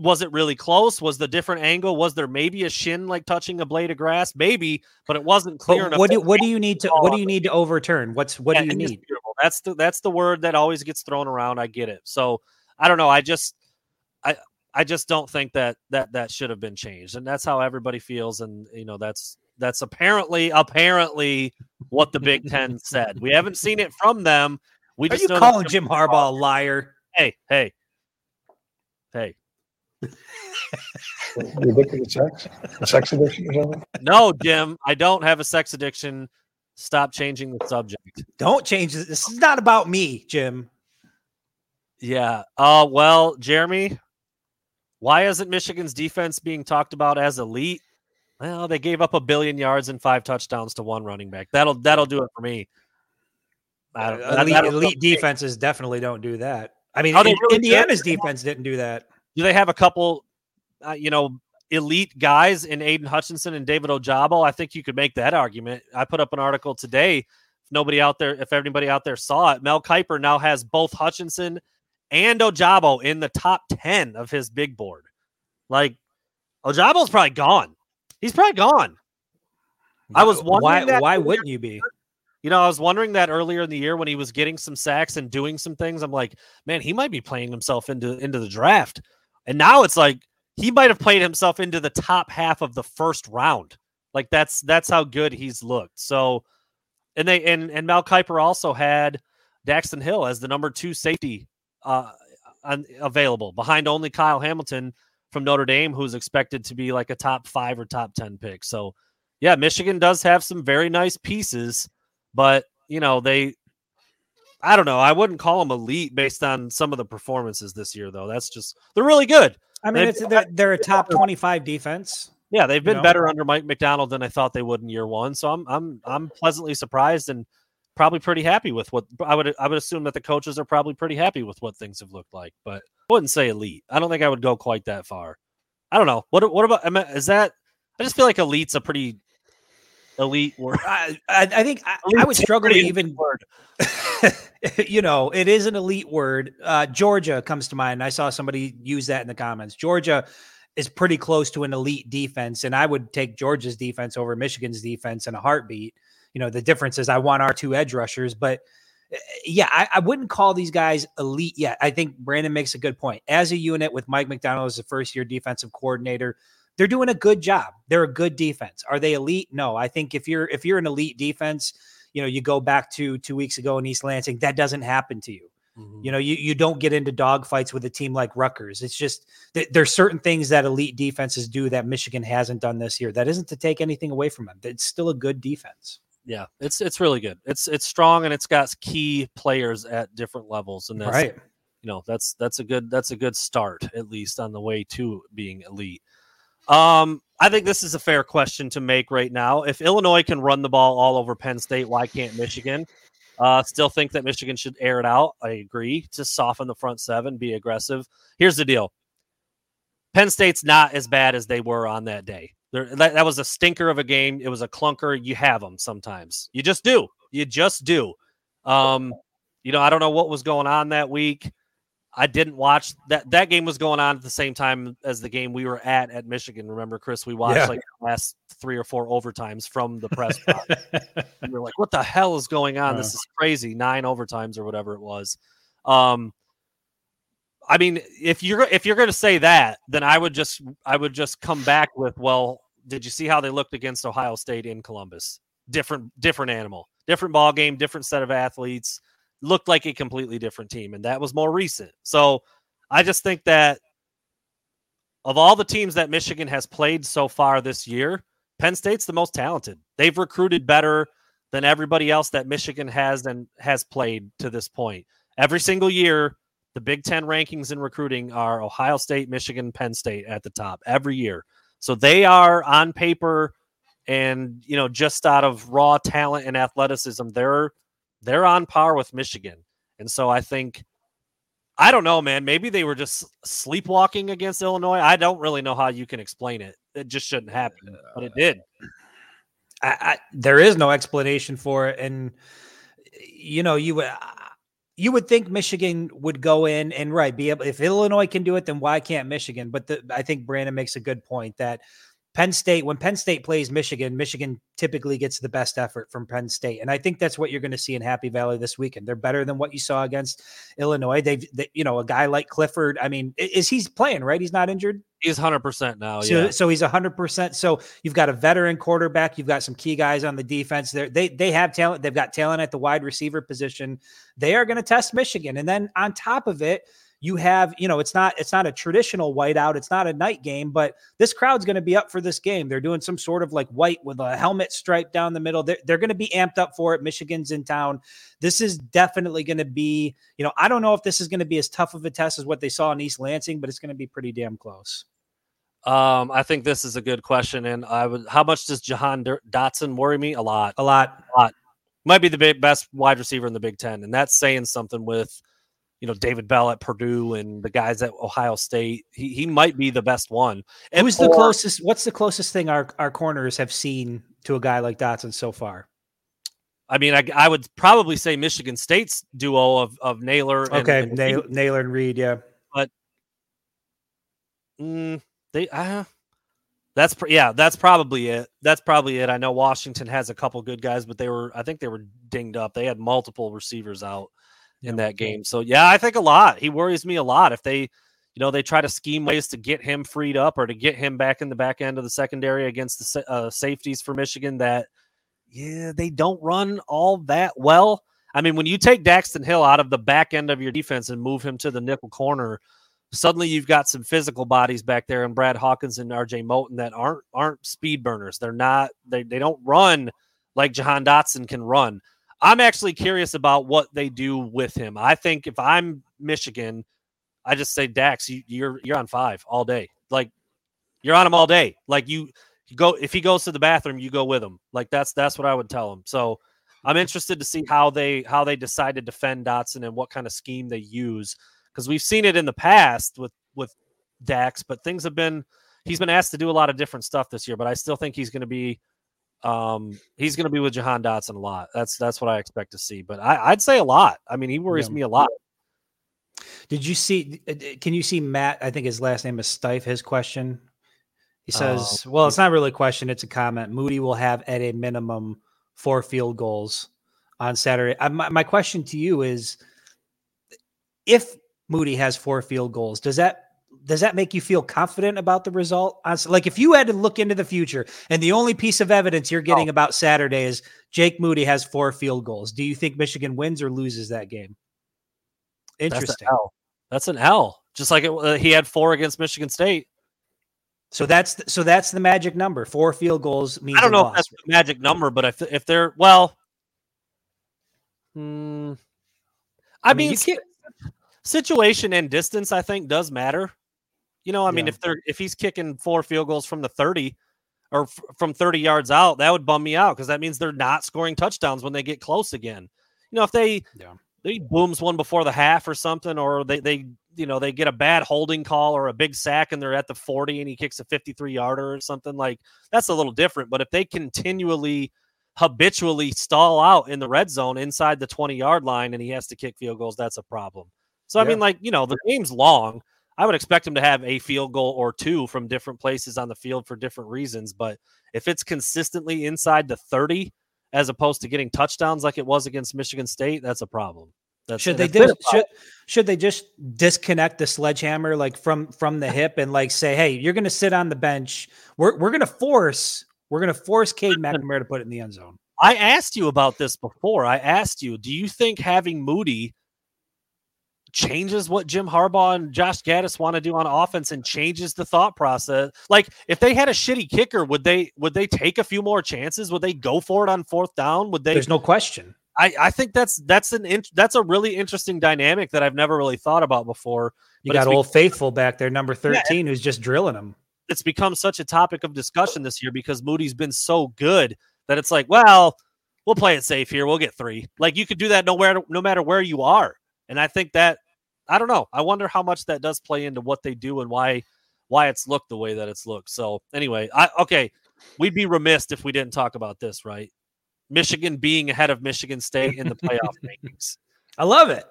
was it really close? Was the different angle? Was there maybe a shin like touching a blade of grass? Maybe, but it wasn't clear But enough. what do what do you need to what do you need to overturn? What's what Yeah, do you need? That's the that's the word that always gets thrown around. I get it. So I don't know. I just I I just don't think that that that should have been changed, and that's how everybody feels. And you know that's that's apparently apparently what the Big Ten said. We haven't seen it from them. We Are just you know calling Jim Harbaugh a liar? Hey hey hey. You addicted to sex? A sex addiction or something? No, Jim, I don't have a sex addiction. Stop changing the subject. Don't change this. This is not about me, Jim. Yeah. Uh well, Jeremy, why isn't Michigan's defense being talked about as elite? Well, they gave up a billion yards and five touchdowns to one running back. That'll that'll do it for me. That- elite, elite defenses definitely don't do that. I mean, Oh, in- really Indiana's should. defense didn't do that. Do they have a couple, uh, you know, elite guys in Aidan Hutchinson and David Ojabo? I think you could make that argument. I put up an article today. If nobody out there, if anybody out there saw it, Mel Kiper now has both Hutchinson and Ojabo in the top 10 of his big board. Like, Ojabo's probably gone. He's probably gone. I was why wondering that why wouldn't you be? You know, I was wondering that earlier in the year when he was getting some sacks and doing some things. I'm like, man, he might be playing himself into into the draft. And now it's like he might have played himself into the top half of the first round. Like that's that's how good he's looked. So and they and and Mel Kiper also had Daxton Hill as the number two safety uh available behind only Kyle Hamilton from Notre Dame, who's expected to be like a top five or top ten pick. So yeah, Michigan does have some very nice pieces but you know they i don't know i wouldn't call them elite based on some of the performances this year though that's just they're really good I mean, it's, they're, they're a top twenty-five defense. yeah they've been know? better under mike macdonald than i thought they would in year one so i'm i'm i'm pleasantly surprised and probably pretty happy with what i would i would assume that the coaches are probably pretty happy with what things have looked like but i wouldn't say elite i don't think i would go quite that far i don't know what what about is that i just feel like elite's a pretty elite word I, I, I think I, I would struggle to even word. you know, it is an elite word. Uh, Georgia comes to mind. I saw somebody use that in the comments. Georgia is pretty close to an elite defense, and I would take Georgia's defense over Michigan's defense in a heartbeat. You know, the difference is I want our two edge rushers, but uh, yeah, I, I wouldn't call these guys elite yet. I think Brandon makes a good point. As a unit with Mike Macdonald as the first year defensive coordinator, they're doing a good job. They're a good defense. Are they elite? No. I think if you're if you're an elite defense, you know, you go back to two weeks ago in East Lansing, that doesn't happen to you. You know, you, you don't get into dogfights with a team like Rutgers. It's just th- there's certain things that elite defenses do that Michigan hasn't done this year. That isn't to take anything away from them. It's still a good defense. Yeah, it's it's really good. It's it's strong and it's got key players at different levels, and that's Right. you know that's that's a good that's a good start at least on the way to being elite. Um, I think this is a fair question to make right now. If Illinois can run the ball all over Penn State, why can't Michigan? Uh, still think that Michigan should air it out. I agree to soften the front seven, be aggressive. Here's the deal: Penn State's not as bad as they were on that day. There, that, that was a stinker of a game. It was a clunker. You have them sometimes. You just do. You just do. Um, you know, I don't know what was going on that week. I didn't watch that. That game was going on at the same time as the game we were at at Michigan. Remember, Chris? We watched Yeah. like the last three or four overtimes from the press box. we were like, "What the hell is going on? This Uh. is crazy!" Nine overtimes or whatever it was. Um, I mean, if you're if you're going to say that, then I would just I would just come back with, well, did you see how they looked against Ohio State in Columbus? Different different animal, different ball game, different set of athletes. Looked like a completely different team, and that was more recent. So I just think that of all the teams that Michigan has played so far this year, Penn State's the most talented. They've recruited better than everybody else that Michigan has and has played to this point. Every single year, the Big Ten rankings in recruiting are Ohio State, Michigan, Penn State at the top every year. So they are on paper and you know just out of raw talent and athleticism, they're they're on par with Michigan. And so I think I don't know, man. Maybe they were just sleepwalking against Illinois. I don't really know how you can explain it. It just shouldn't happen, but it did. I, I, there is no explanation for it, and you know you you would think Michigan would go in and right be able if Illinois can do it, then why can't Michigan? But the, I think Brandon makes a good point that Penn State when Penn State plays Michigan, Michigan typically gets the best effort from Penn State, and I think that's what you're going to see in Happy Valley this weekend. They're better than what you saw against Illinois. They've they, you know a guy like Clifford. I mean, is he's playing right? He's not injured. He's hundred percent now. So, yeah. so he's hundred percent. So you've got a veteran quarterback. You've got some key guys on the defense. There, they they have talent. They've got talent at the wide receiver position. They are going to test Michigan, and then on top of it, you have you know it's not it's not a traditional whiteout. It's not a night game, but this crowd's going to be up for this game. They're doing some sort of like white with a helmet stripe down the middle. They're, they're going to be amped up for it. Michigan's in town. This is definitely going to be you know I don't know if this is going to be as tough of a test as what they saw in East Lansing, but it's going to be pretty damn close. Um, I think this is a good question, and I would. How much does Jahan Dotson worry me? A lot. A lot. Might be the big, best wide receiver in the Big Ten, and that's saying something with, you know, David Bell at Purdue and the guys at Ohio State. He he might be the best one. And Who's the or- closest? What's the closest thing our, our corners have seen to a guy like Dotson so far? I mean, I, I would probably say Michigan State's duo of of Nailor. And, Okay, and Nail, Nailor and Reed. Yeah, Mm, they uh that's pr- yeah, that's probably it. That's probably it. I know Washington has a couple good guys, but they were I think they were dinged up. They had multiple receivers out in that game. So yeah, I think a lot. He worries me a lot if they you know they try to scheme ways to get him freed up or to get him back in the back end of the secondary against the uh, safeties for Michigan that yeah, they don't run all that well. I mean, when you take Daxton Hill out of the back end of your defense and move him to the nickel corner, suddenly you've got some physical bodies back there and Brad Hawkins and RJ Moten that aren't aren't speed burners. They're not they they don't run like Jahan Dotson can run. I'm actually curious about what they do with him. I think if I'm Michigan, I just say Dax, you, you're you're on five all day. Like you're on him all day. Like you, you go if he goes to the bathroom, you go with him. Like that's that's what I would tell him. So I'm interested to see how they how they decide to defend Dotson and what kind of scheme they use because we've seen it in the past with with Dax, but things have been he's been asked to do a lot of different stuff this year. But I still think he's going to be um he's going to be with Jahan Dotson a lot. That's that's what I expect to see. But I, I'd say a lot. I mean, he worries Yeah. me a lot. Did you see? uh, uh, Can you see Matt? I think his last name is Stife. His question. He says, "Well, it's not really a question; it's a comment. Moody will have at a minimum four field goals on Saturday. I, my, my question to you is: If Moody has four field goals, does that does that make you feel confident about the result? Like, if you had to look into the future, and the only piece of evidence you're getting about Saturday is Jake Moody has four field goals, do you think Michigan wins or loses that game? That's Interesting. an L. That's an L. Just like it, uh, he had four against Michigan State. So that's the, so that's the magic number. Four field goals means I don't know if that's the magic number, but if if they're well, hmm, I, I mean, mean, situation and distance, I think, does matter. You know, I mean, if they're if he's kicking four field goals from the thirty or f- from thirty yards out, that would bum me out because that means they're not scoring touchdowns when they get close again. You know, if they Yeah. they booms one before the half or something, or they they you know they get a bad holding call or a big sack and they're at the forty and he kicks a fifty three yarder or something like that's a little different. But if they continually habitually stall out in the red zone inside the 20 yard line and he has to kick field goals, that's a problem. So, I mean, like, you know, the game's long. I would expect him to have a field goal or two from different places on the field for different reasons. But if it's consistently inside the 30 as opposed to getting touchdowns like it was against Michigan State, that's a problem. That's, should they it's been a dis- problem. should, should they just disconnect the sledgehammer like from from the hip and like say, hey, you're going to sit on the bench. We're we're going to force we're going to force Cade McNamara to put it in the end zone. I asked you about this before. I asked you, do you think having Moody changes what Jim Harbaugh and Josh Gattis want to do on offense and changes the thought process? Like if they had a shitty kicker, would they would they take a few more chances? Would they go for it on fourth down? Would they There's no question. I, I think that's that's an that's a really interesting dynamic that I've never really thought about before. You got old faithful back there, number 13, who's just drilling them. It's become such a topic of discussion this year because Moody's been so good that it's like, well, we'll play it safe here. We'll get three. Like you could do that nowhere, no matter where you are. And I think that I don't know. I wonder how much that does play into what they do and why why it's looked the way that it's looked. So anyway, I okay, we'd be remiss if we didn't talk about this, right? Michigan being ahead of Michigan State in the playoff rankings. I love it.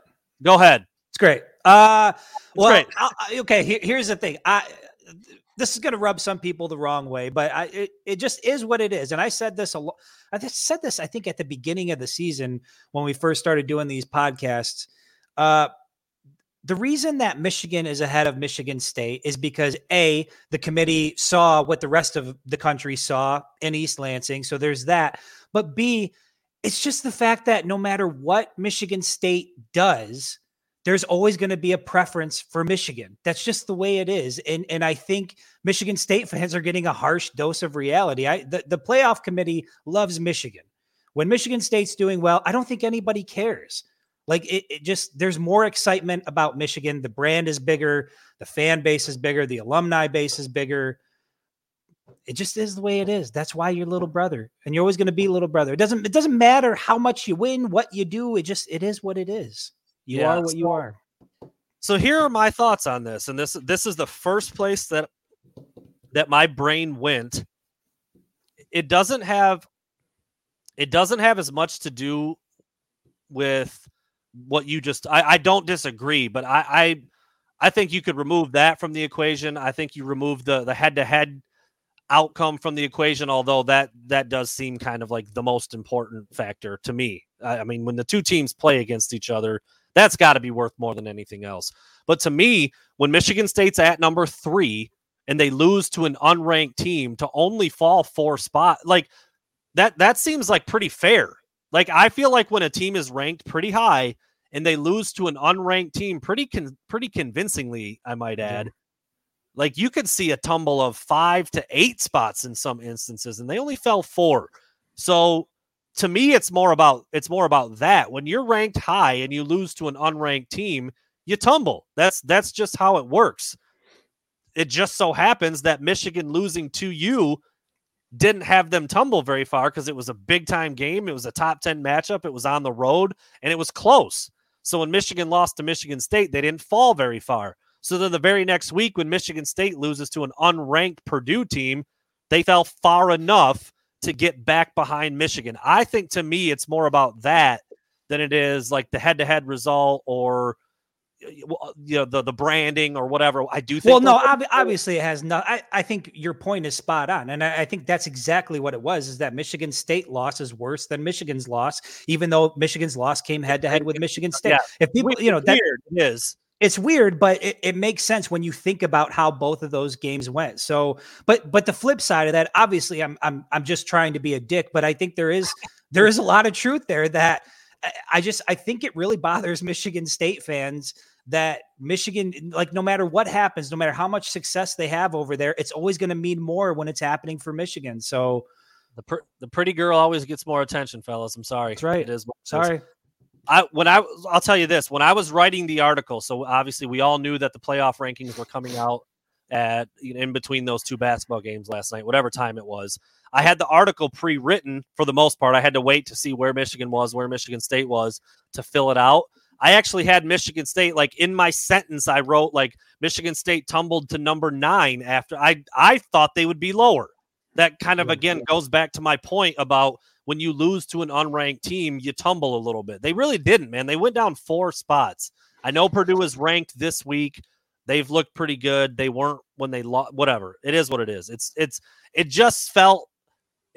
Go ahead. It's great. Uh, well, great. I, okay. Here, here's the thing. I this is going to rub some people the wrong way, but I it, it just is what it is. And I said this a lot. I just said this. I think at the beginning of the season when we first started doing these podcasts. Uh, the reason that Michigan is ahead of Michigan State is because A, the committee saw what the rest of the country saw in East Lansing. So there's that. But B, it's just the fact that no matter what Michigan State does, there's always going to be a preference for Michigan. That's just the way it is. And and I think Michigan State fans are getting a harsh dose of reality. I the, the playoff committee loves Michigan. When Michigan State's doing well, I don't think anybody cares. Like it, it just there's more excitement about Michigan. The brand is bigger, the fan base is bigger, the alumni base is bigger. It just is the way it is. That's why you're little brother, and you're always going to be little brother. It doesn't it doesn't matter how much you win, what you do. It just it is what it is. You Yeah, are what you so- are. So here are my thoughts on this, and this this is the first place that that my brain went. It doesn't have it doesn't have as much to do with what you just I, I don't disagree, but I, I I think you could remove that from the equation. I think you remove the the head to head outcome from the equation, although that that does seem kind of like the most important factor to me. I, I mean, when the two teams play against each other, that's got to be worth more than anything else. But to me, when Michigan State's at number three and they lose to an unranked team to only fall four spot, like that that seems like pretty fair. Like I feel like when a team is ranked pretty high and they lose to an unranked team pretty con- pretty convincingly, I might add. Like you could see a tumble of five to eight spots in some instances, and they only fell four. So to me, it's more about it's more about that. When you're ranked high and you lose to an unranked team, you tumble. That's that's just how it works. It just so happens that Michigan losing to you didn't have them tumble very far because it was a big time game. It was a top 10 matchup. It was on the road and it was close. So when Michigan lost to Michigan State, they didn't fall very far. So then the very next week, when Michigan State loses to an unranked Purdue team, they fell far enough to get back behind Michigan. I think to me, it's more about that than it is like the head to head result or Uh, you know the the branding or whatever. I do think Well, no, ob- obviously it has not I, I think your point is spot on, and I, I think that's exactly what it was. Is that Michigan State loss is worse than Michigan's loss, even though Michigan's loss came head to head with Michigan State. Yeah. If people, you know, that weird it is. it's weird, but it, it makes sense when you think about how both of those games went. So, but but the flip side of that, obviously, I'm I'm I'm just trying to be a dick, but I think there is there is a lot of truth there that I- just I think it really bothers Michigan State fans that Michigan, like no matter what happens, no matter how much success they have over there, it's always going to mean more when it's happening for Michigan. So The pr- the pretty girl always gets more attention, fellas. I'm sorry. That's right. It is. what it is. sorry. I when I I'll tell you this when I was writing the article, so obviously we all knew that the playoff rankings were coming out at in between those two basketball games last night, whatever time it was. I had the article pre-written for the most part. I had to wait to see where Michigan was, where Michigan State was to fill it out. I actually had Michigan State like in my sentence. I wrote like Michigan State tumbled to number nine after I I thought they would be lower. That kind of again goes back to my point about when you lose to an unranked team, you tumble a little bit. They really didn't, man. They went down four spots. I know Purdue is ranked this week. They've looked pretty good. They weren't when they lost. Whatever. It is what it is. It's it's it just felt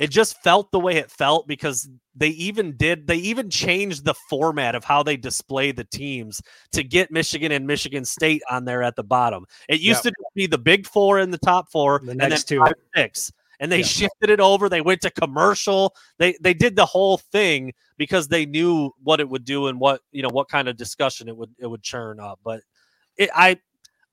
it just felt the way it felt because they even did they even changed the format of how they display the teams to get Michigan and Michigan State on there at the bottom. It used to be the big four in the top four, The and then next two. five, six and they Yeah. shifted it over. They went to commercial. They they did the whole thing because they knew what it would do and what you know what kind of discussion it would it would churn up. But it, I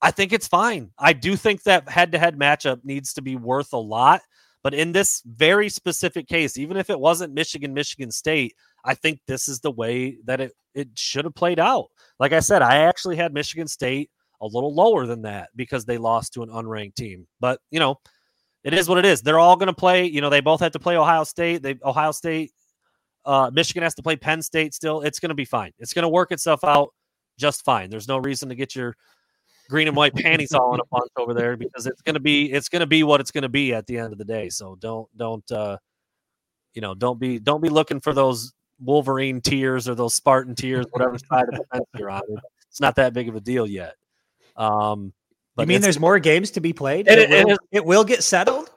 I think it's fine. I do think that head to head matchup needs to be worth a lot. But in this very specific case, even if it wasn't Michigan, Michigan State, I think this is the way that it it should have played out. Like I said, I actually had Michigan State a little lower than that because they lost to an unranked team. But you know, it is what it is. They're all going to play. You know, they both have to play Ohio State. They Ohio State, uh, Michigan has to play Penn State. Still, it's going to be fine. It's going to work itself out just fine. There's no reason to get your green and white panties all in a bunch over there because it's going to be it's to be what it's going to be at the end of the day. So don't don't uh, you know don't be don't be looking for those Wolverine tears or those Spartan tears, whatever side of the fence you're on. It's not that big of a deal yet. Um, but You mean there's more games to be played? It- It, it will, is- it will get settled.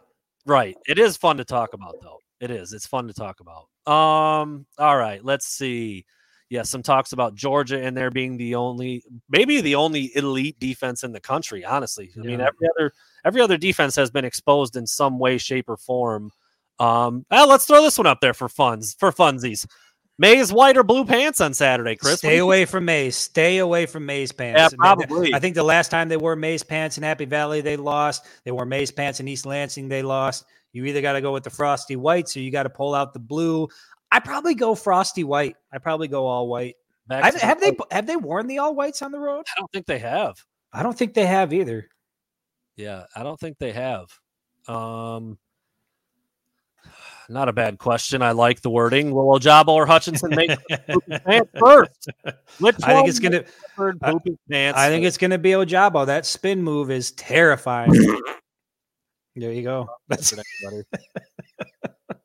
Right. It is fun to talk about though. It is. It's fun to talk about. Um all right, let's see. Yeah, some talks about Georgia and there being the only maybe the only elite defense in the country, honestly. I mean every other every other defense has been exposed in some way shape or form. Um ah, let's throw this one up there for funds, for funsies. maize white or blue pants on Saturday, Chris. Stay away from maize. Stay away from maize pants. Yeah, probably. I think the last time they wore maize pants in Happy Valley, they lost. They wore maize pants in East Lansing, they lost. You either got to go with the frosty whites or you got to pull out the blue. I probably go frosty white. I probably go all white. I've, have they have they worn the all whites on the road? I don't think they have. I don't think they have either. Yeah, I don't think they have. Um, not a bad question. I like the wording. Will Ojabo or Hutchinson make first? Which I think it's gonna. I- think it's gonna be Ojabo. That spin move is terrifying. there you go. That's everybody.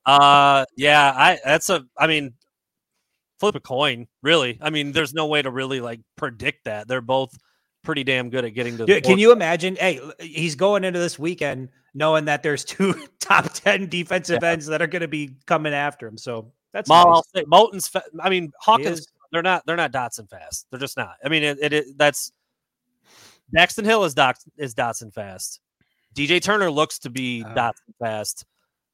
uh, yeah, I that's a. I mean, flip a coin. Really, I mean, there's no way to really like predict that. They're both pretty damn good at getting to. the can you imagine? Hey, he's going into this weekend knowing that there's two top ten defensive ends that are going to be coming after him. So that's Mal, nice. I'll say Moulton's. Fa- I mean, Hawkins. They're not. They're not Dotson fast. They're just not. I mean, it. it, it that's Daxton Hill is Doc is Dotson fast. DJ Turner looks to be Oh. Dotson fast.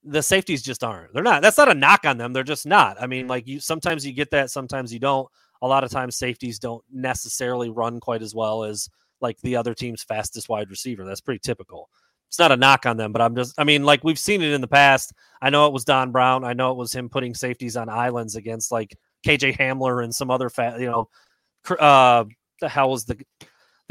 The safeties just aren't. They're not. That's not a knock on them. They're just not. I mean, like you. Sometimes you get that. Sometimes you don't. A lot of times safeties don't necessarily run quite as well as like the other team's fastest wide receiver. That's pretty typical. It's not a knock on them, but I'm just. I mean, like we've seen it in the past. I know it was Don Brown. I know it was him putting safeties on islands against like KJ Hamler and some other fat, you know, cr- uh, the hell was the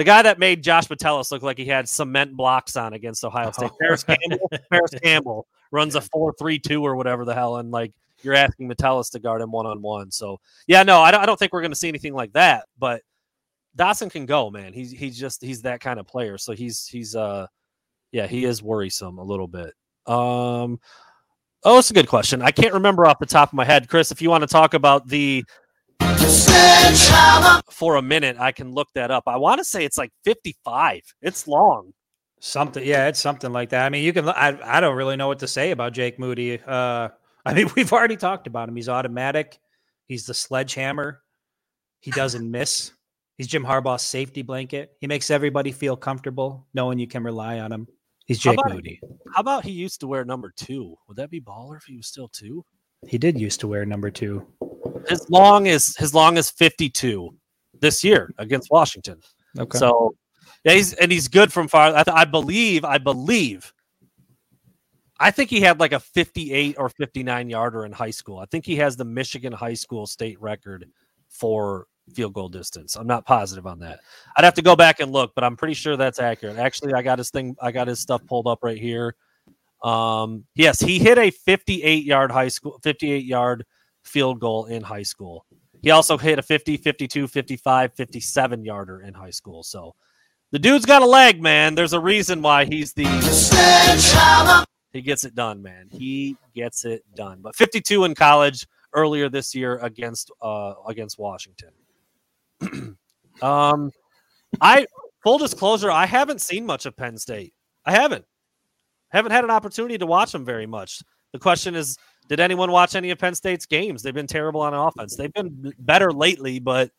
the guy that made Josh Metellus look like he had cement blocks on against Ohio State? Parris Campbell. Parris Campbell runs a four three two or whatever the hell, and like you're asking Metellus to guard him one on one. So yeah, no, I don't, I don't think we're going to see anything like that. But Dotson can go, man. He's he's just he's that kind of player. So he's he's uh yeah, he is worrisome a little bit. Um. Oh, it's a good question. I can't remember off the top of my head, Chris. If you want to talk about the for a minute, I can look that up. I want to say it's like 55. It's long. Something, yeah, it's something like that. I mean, you can. I, I don't really know what to say about Jake Moody. Uh, I mean, we've already talked about him. He's automatic. He's the sledgehammer. He doesn't miss. He's Jim Harbaugh's safety blanket. He makes everybody feel comfortable knowing you can rely on him. He's How Jake about- Moody. How about he used to wear number two? Would that be baller if he was still two? He did used to wear number two. His long is his long is 52 this year against Washington. Okay. So yeah, he's and he's good from far. I, th- I believe, I believe. I think he had like a 58 or 59 yarder in high school. I think he has the Michigan high school state record for field goal distance. I'm not positive on that. I'd have to go back and look, but I'm pretty sure that's accurate. Actually, I got his thing. I got his stuff pulled up right here. Um, yes, he hit a 58 yard high school, 58 yard field goal in high school. He also hit a 50, 52, 55, 57 yarder in high school. So the dude's got a leg, man. There's a reason why he's the he gets it done, man. He gets it done. But 52 in college earlier this year against uh against Washington. um I full disclosure, I haven't seen much of Penn State. I haven't. Haven't had an opportunity to watch them very much. The question is, did anyone watch any of Penn State's games? They've been terrible on offense. They've been better lately, but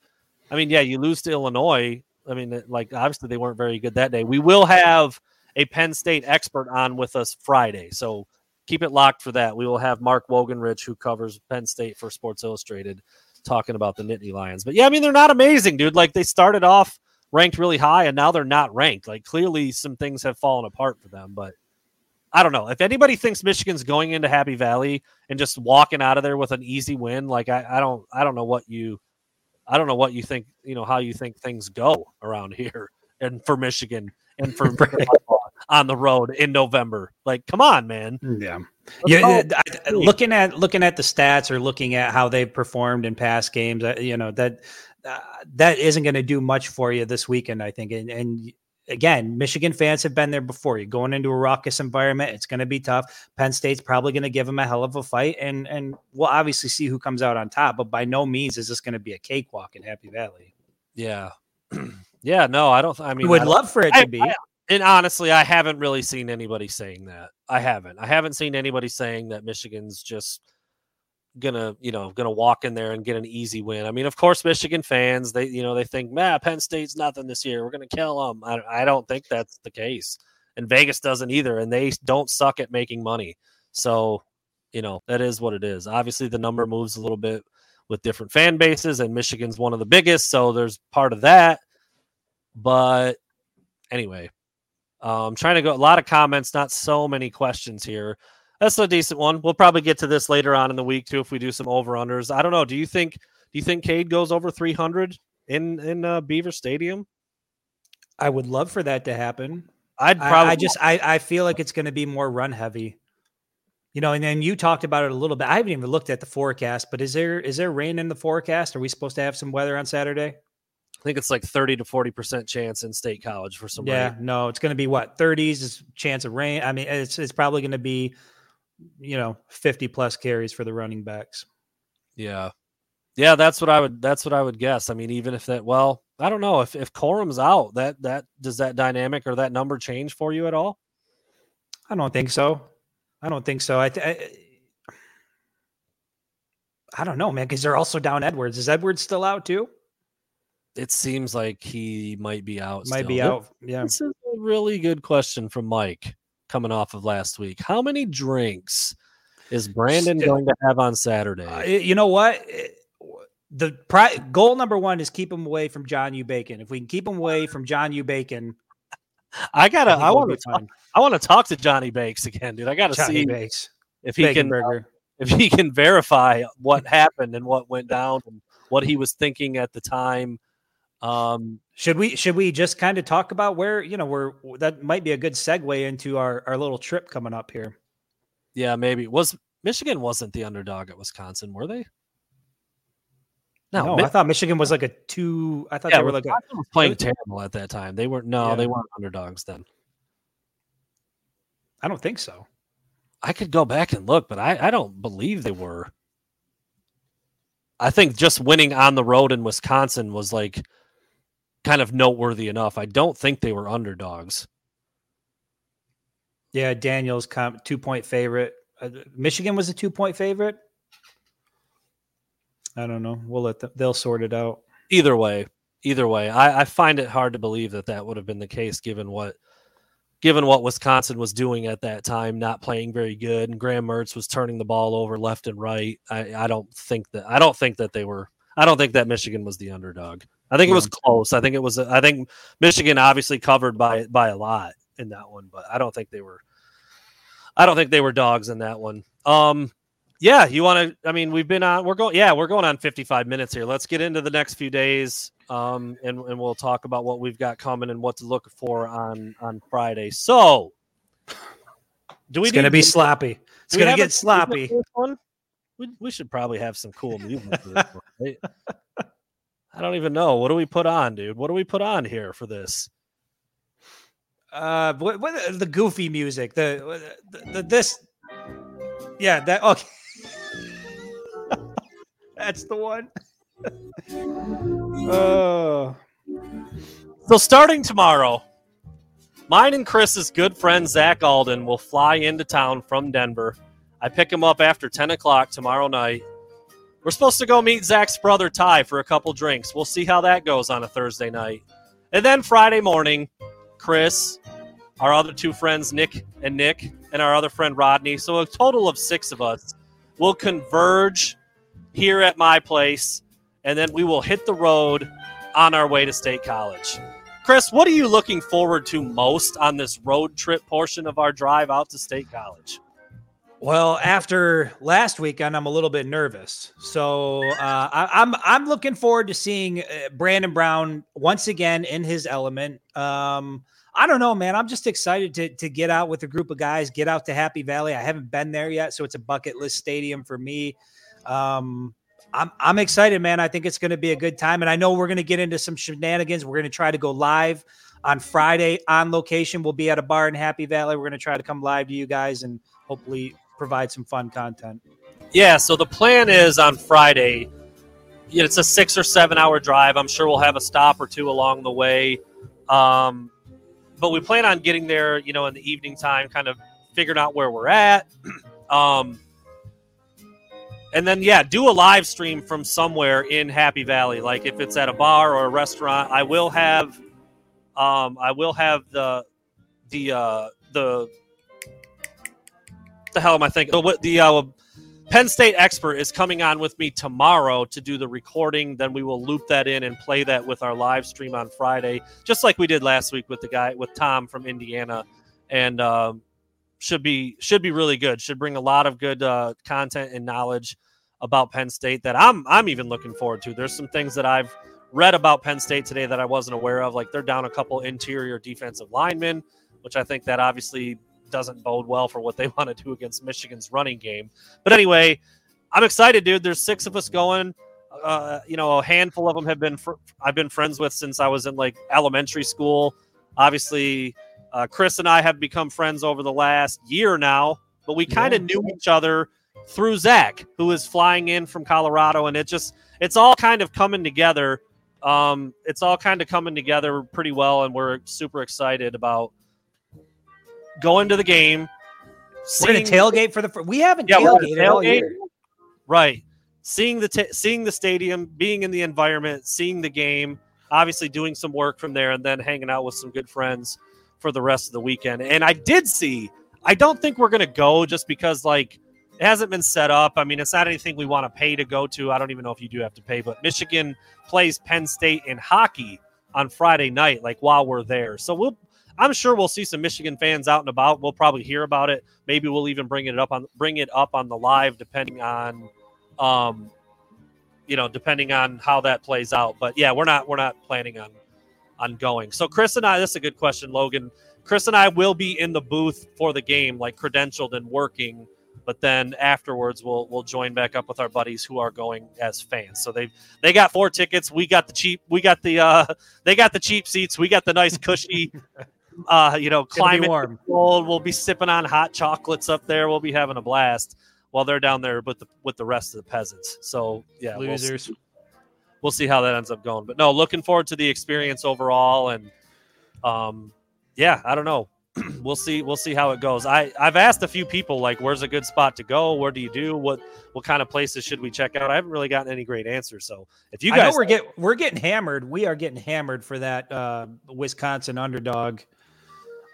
I mean, yeah, you lose to Illinois. I mean, like obviously they weren't very good that day. We will have a Penn State expert on with us Friday, so keep it locked for that. We will have Mark Wogenrich, who covers Penn State for Sports Illustrated, talking about the Nittany Lions. But yeah, I mean, they're not amazing, dude. Like they started off ranked really high, and now they're not ranked. Like clearly, some things have fallen apart for them, but. I don't know. If anybody thinks Michigan's going into Happy Valley and just walking out of there with an easy win, like I, I don't I don't know what you I don't know what you think, you know, how you think things go around here and for Michigan and for Right. on the road in November. Like, come on, man. Yeah. Yeah. I- I- looking at looking at the stats or looking at how they've performed in past games, uh, you know that uh, that isn't going to do much for you this weekend. I think, and, and again, Michigan fans have been there before. You're going into a raucous environment; it's going to be tough. Penn State's probably going to give them a hell of a fight, and and we'll obviously see who comes out on top. But by no means is this going to be a cakewalk in Happy Valley. Yeah. yeah, no, I don't I mean would I love for it I- to be. I- and honestly, I haven't really seen anybody saying that. I haven't. I haven't seen anybody saying that Michigan's just gonna, you know, gonna walk in there and get an easy win. I mean, of course, Michigan fans, they, you know, they think, man, Penn State's nothing this year. We're gonna kill them. I, I don't think that's the case, and Vegas doesn't either. And they don't suck at making money. So, you know, that is what it is. Obviously, the number moves a little bit with different fan bases, and Michigan's one of the biggest, so there's part of that. But anyway, um, trying to go a lot of comments, not so many questions here. That's a decent one. We'll probably get to this later on in the week too if we do some over unders. I don't know. Do you think do you think Cade goes over 300 in in uh, Beaver Stadium? I would love for that to happen. I'd probably I, just I, I feel like it's going to be more run heavy. You know, and then you talked about it a little bit. I haven't even looked at the forecast, but is there is there rain in the forecast? Are we supposed to have some weather on Saturday? I think it's like 30 to 40 percent chance in State College for some yeah, rain. no, it's going to be what 30s is chance of rain. I mean, it's it's probably going to be you know 50 plus carries for the running backs. Yeah. Yeah, that's what I would that's what I would guess. I mean, even if that well, I don't know if if Corum's out, that that does that dynamic or that number change for you at all? I don't think so. I don't think so. I th- I, I don't know, man, because they're also down Edwards. Is Edwards still out too? It seems like he might be out. Might still. be out. Yeah. This is a really good question from Mike coming off of last week. How many drinks is Brandon Still- going to have on Saturday? Uh, you know what? The pri- goal number one is keep him away from John U. Bacon. If we can keep him away from John U. Bacon, I gotta. think I want to. Talk. I want to talk to Johnny Bakes again, dude. I gotta Johnny see Bakes, if he Bacon can Burger. if he can verify what happened and what went down and what he was thinking at the time. Um, Should we should we just kind of talk about where you know we're that might be a good segue into our our little trip coming up here. yeah, maybe was Michigan wasn't the underdog at Wisconsin, were they? No, No, Mi- I thought Michigan was like a two. I thought yeah, they were like a. Was playing terrible at that time. They weren't. No, Yeah. they weren't underdogs then. I don't think so. I could go back and look, but I, I don't believe they were. I think just winning on the road in Wisconsin was like kind of noteworthy enough. I don't think they were underdogs. Yeah, Daniels com- two point favorite. Uh, Michigan was a two point favorite. I don't know. We'll let them. They'll sort it out. Either way, either way, I, I find it hard to believe that that would have been the case given what given what Wisconsin was doing at that time, not playing very good, and Graham Mertz was turning the ball over left and right. I, I don't think that I don't think that they were. I don't think that Michigan was the underdog. I think it was close. I think it was. I think Michigan obviously covered by by a lot in that one, but I don't think they were. I don't think they were dogs in that one. Um, yeah, you want to? I mean, we've been on. We're going. Yeah, we're going on fifty five minutes here. Let's get into the next few days. Um, and and we'll talk about what we've got coming and what to look for on on Friday. So, do we? It's going to be sloppy. It's going to get sloppy. music for this one? We, we should probably have some cool music. for this one, right? I don't even know. What do we put on, dude? What do we put on here for this? Uh, what, what uh, the goofy music? Uh, the, the, the this, yeah, that okay. That's the one. oh, So starting tomorrow, mine and Chris's good friend Zach Alden will fly into town from Denver. I pick him up after 10 o'clock tomorrow night. We're supposed to go meet Zach's brother Ty for a couple drinks. We'll see how that goes on a Thursday night. And then Friday morning, Chris, our other two friends, Nick and Nick, and our other friend Rodney, so a total of six of us, will converge here at my place, and then we will hit the road on our way to State College. Chris, what are you looking forward to most on this road trip portion of our drive out to State College? Well, after last weekend, I'm a little bit nervous. So uh, I, I'm I'm looking forward to seeing uh, Brandon Brown once again in his element. Um, I don't know, man. I'm just excited to to get out with a group of guys, get out to Happy Valley. I haven't been there yet, so it's a bucket list stadium for me. Um, I'm I'm excited, man. I think it's going to be a good time, and I know we're going to get into some shenanigans. We're going to try to go live on Friday on location. We'll be at a bar in Happy Valley. We're going to try to come live to you guys and hopefully provide some fun content. Yeah, so the plan is on Friday. It's a six or seven hour drive. I'm sure we'll have a stop or two along the way. Um, but we plan on getting there, you know, in the evening time, kind of figuring out where we're at. um, and then, yeah, do a live stream from somewhere in Happy Valley. Like if it's at a bar or a restaurant, I will have, um, I will have the, the, uh, the, the hell am I thinking? The, the, uh, Penn State expert is coming on with me tomorrow to do the recording. Then we will loop that in and play that with our live stream on Friday, just like we did last week with the guy with Tom from Indiana, and um, should be should be really good. Should bring a lot of good uh, content and knowledge about Penn State that I'm I'm even looking forward to. There's some things that I've read about Penn State today that I wasn't aware of. Like they're down a couple interior defensive linemen, which I think that obviously doesn't bode well for what they want to do against Michigan's running game. But anyway, I'm excited, dude. There's six of us going. Uh, you know, a handful of them have been fr- I've been friends with since I was in like elementary school. Obviously, uh, Chris and I have become friends over the last year now, but we kind of knew each other through Zach, who is flying in from Colorado, and it just it's all kind of coming together. Um, it's all kind of coming together pretty well, and we're super excited about going to the game. We're going to tailgate for the. We haven't Yeah, we're all year. Right. Seeing the t- seeing the stadium, being in the environment, seeing the game, obviously doing some work from there, and then hanging out with some good friends for the rest of the weekend. And I did see. I don't think we're gonna go just because like it hasn't been set up. I mean, it's not anything we want to pay to go to. I don't even know if you do have to pay, but Michigan plays Penn State in hockey on Friday night, like while we're there. So we'll. I'm sure we'll see some Michigan fans out and about. We'll probably hear about it. Maybe we'll even bring it up on bring it up on the live, depending on, um, you know, depending on how that plays out. But yeah, we're not we're not planning on on going. So Chris and I, this is a good question, Logan. Chris and I will be in the booth for the game, like credentialed and working. But then afterwards, we'll we'll join back up with our buddies who are going as fans. So they they got four tickets. We got the cheap. We got the uh they got the cheap seats. We got the nice cushy, uh you know climate warm. controlled. We'll be sipping on hot chocolates up there. We'll be having a blast while they're down there with the with the rest of the peasants. So yeah, we'll see- Losers. we'll see how that ends up going. But no, looking forward to the experience overall, and um, yeah, I don't know. we'll see. We'll see how it goes. I I've asked a few people like, where's a good spot to go? Where do you do? What what kind of places should we check out? I haven't really gotten any great answers. So if you I know guys, we're get we're getting hammered. We are getting hammered for that uh, Wisconsin underdog.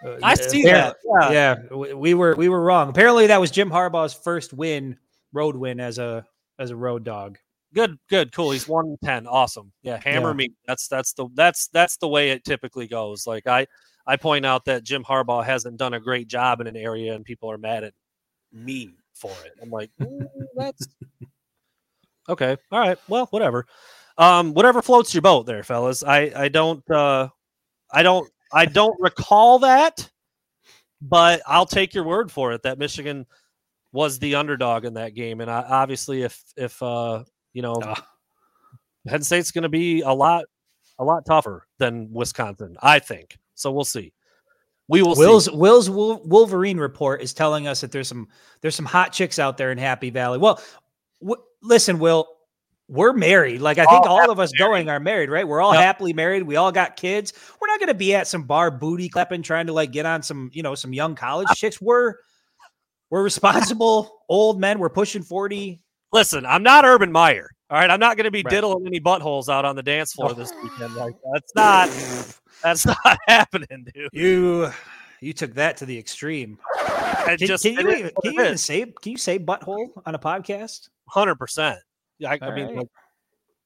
Uh, I see appar- that. Yeah. Yeah, we, we were we were wrong. Apparently, that was Jim Harbaugh's first win, road win as a as a road dog. Good, good, cool. He's one in ten. Awesome. Yeah, hammer Yeah. me. That's that's the that's that's the way it typically goes. Like I I point out that Jim Harbaugh hasn't done a great job in an area, and people are mad at me for it. I'm like, "Mm, that's okay. All right. Well, whatever. Um, whatever floats your boat, there, fellas. I I don't uh, I don't I don't recall that, but I'll take your word for it that Michigan was the underdog in that game, and I, obviously, if if uh, you know, Ah. Penn State's going to be a lot a lot tougher than Wisconsin, I think. So we'll see. We will see. Will's Will's Wolverine report is telling us that there's some there's some hot chicks out there in Happy Valley. Well, w- listen, Will, we're married. Like I think All all, of us going are married, right? We're all Yep. happily married. We all got kids. We're not going to be at some bar booty clapping trying to like get on some you know some young college chicks. We're we're responsible old men. We're pushing forty. Listen, I'm not Urban Meyer. All right, I'm not going to be Right. diddling any buttholes out on the dance floor this weekend. Like that's not that's not happening, dude. You you took that to the extreme. Can, just can you, even, can you even say can you say butthole on a podcast? hundred percent. Yeah, I, I mean, right. like,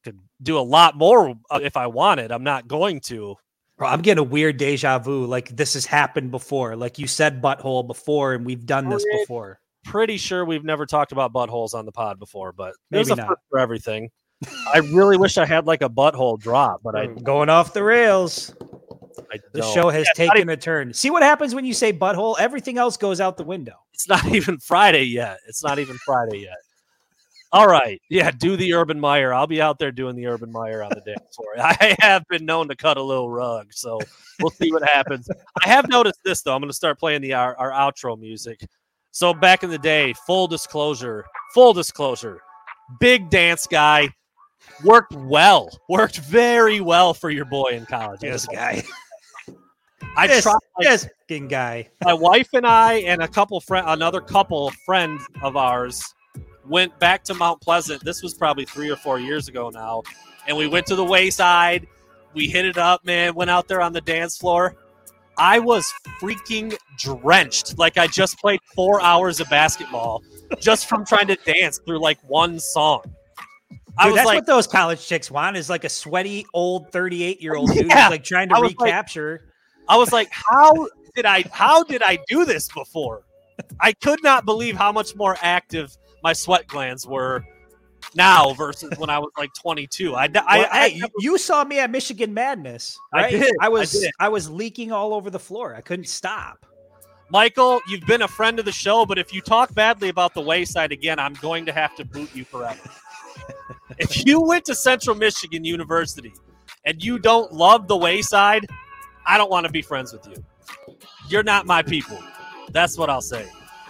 could do a lot more uh, if I wanted. I'm not going to. Bro, I'm getting a weird deja vu. Like this has happened before. Like you said butthole before, and we've done this before. Pretty sure we've never talked about buttholes on the pod before, but Maybe a not. for everything. I really wish I had like a butthole drop, but I, We're going off the rails. I The show has Yeah, not taken a turn. See what happens when you say butthole? Everything else goes out the window. It's not even Friday yet. It's not even Friday yet. All right. Yeah, do the Urban Meyer. I'll be out there doing the Urban Meyer on the dance floor. I have been known to cut a little rug, so we'll see what happens. I have noticed this though. I'm going to start playing the our, our outro music. So back in the day, full disclosure, full disclosure, big dance guy, worked well, worked very well for your boy in college. This guy. I This, tried like, this guy. my wife and I and a couple friend, another couple friend of ours went back to Mount Pleasant. This was probably three or four years ago now, and we went to the wayside. We hit it up, man. Went out there on the dance floor. I was freaking drenched, like I just played four hours of basketball just from trying to dance through like one song. I Dude, was that's like, what those college chicks want is like a sweaty old 38 year old dude Yeah. like trying to I was like- recapture. I was like, how did I how did I do this before? I could not believe how much more active my sweat glands were now versus when I was like 22. I, I, Well, I, hey, you, you saw me at Michigan Madness, I did, I I was did. I was leaking all over the floor. I couldn't stop. Michael, you've been a friend of the show, but if you talk badly about the wayside again, I'm going to have to boot you forever. if you went to Central Michigan University and you don't love the wayside, I don't want to be friends with you. You're not my people. That's what I'll say.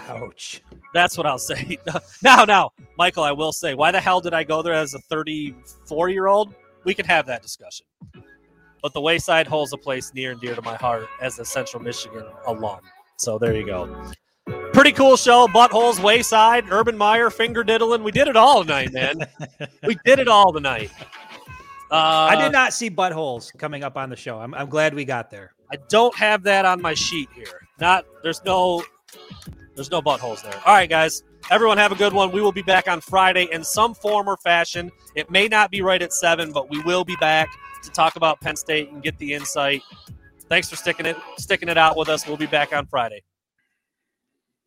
Ouch. That's what I'll say. now, now, Michael, I will say, why the hell did I go there as a 34 year old? We can have that discussion. But the Wayside holds a place near and dear to my heart as a Central Michigan alum. So there you go. Pretty cool show. Buttholes, Wayside, Urban Meyer, finger diddling. We did it all tonight, man. we did it all tonight. Uh, I did not see buttholes coming up on the show. I'm, I'm glad we got there. I don't have that on my sheet here. Not there's no there's no buttholes there. All right, guys. Everyone have a good one. We will be back on Friday in some form or fashion. It may not be right at seven, but we will be back to talk about Penn State and get the insight. Thanks for sticking it sticking it out with us. We'll be back on Friday.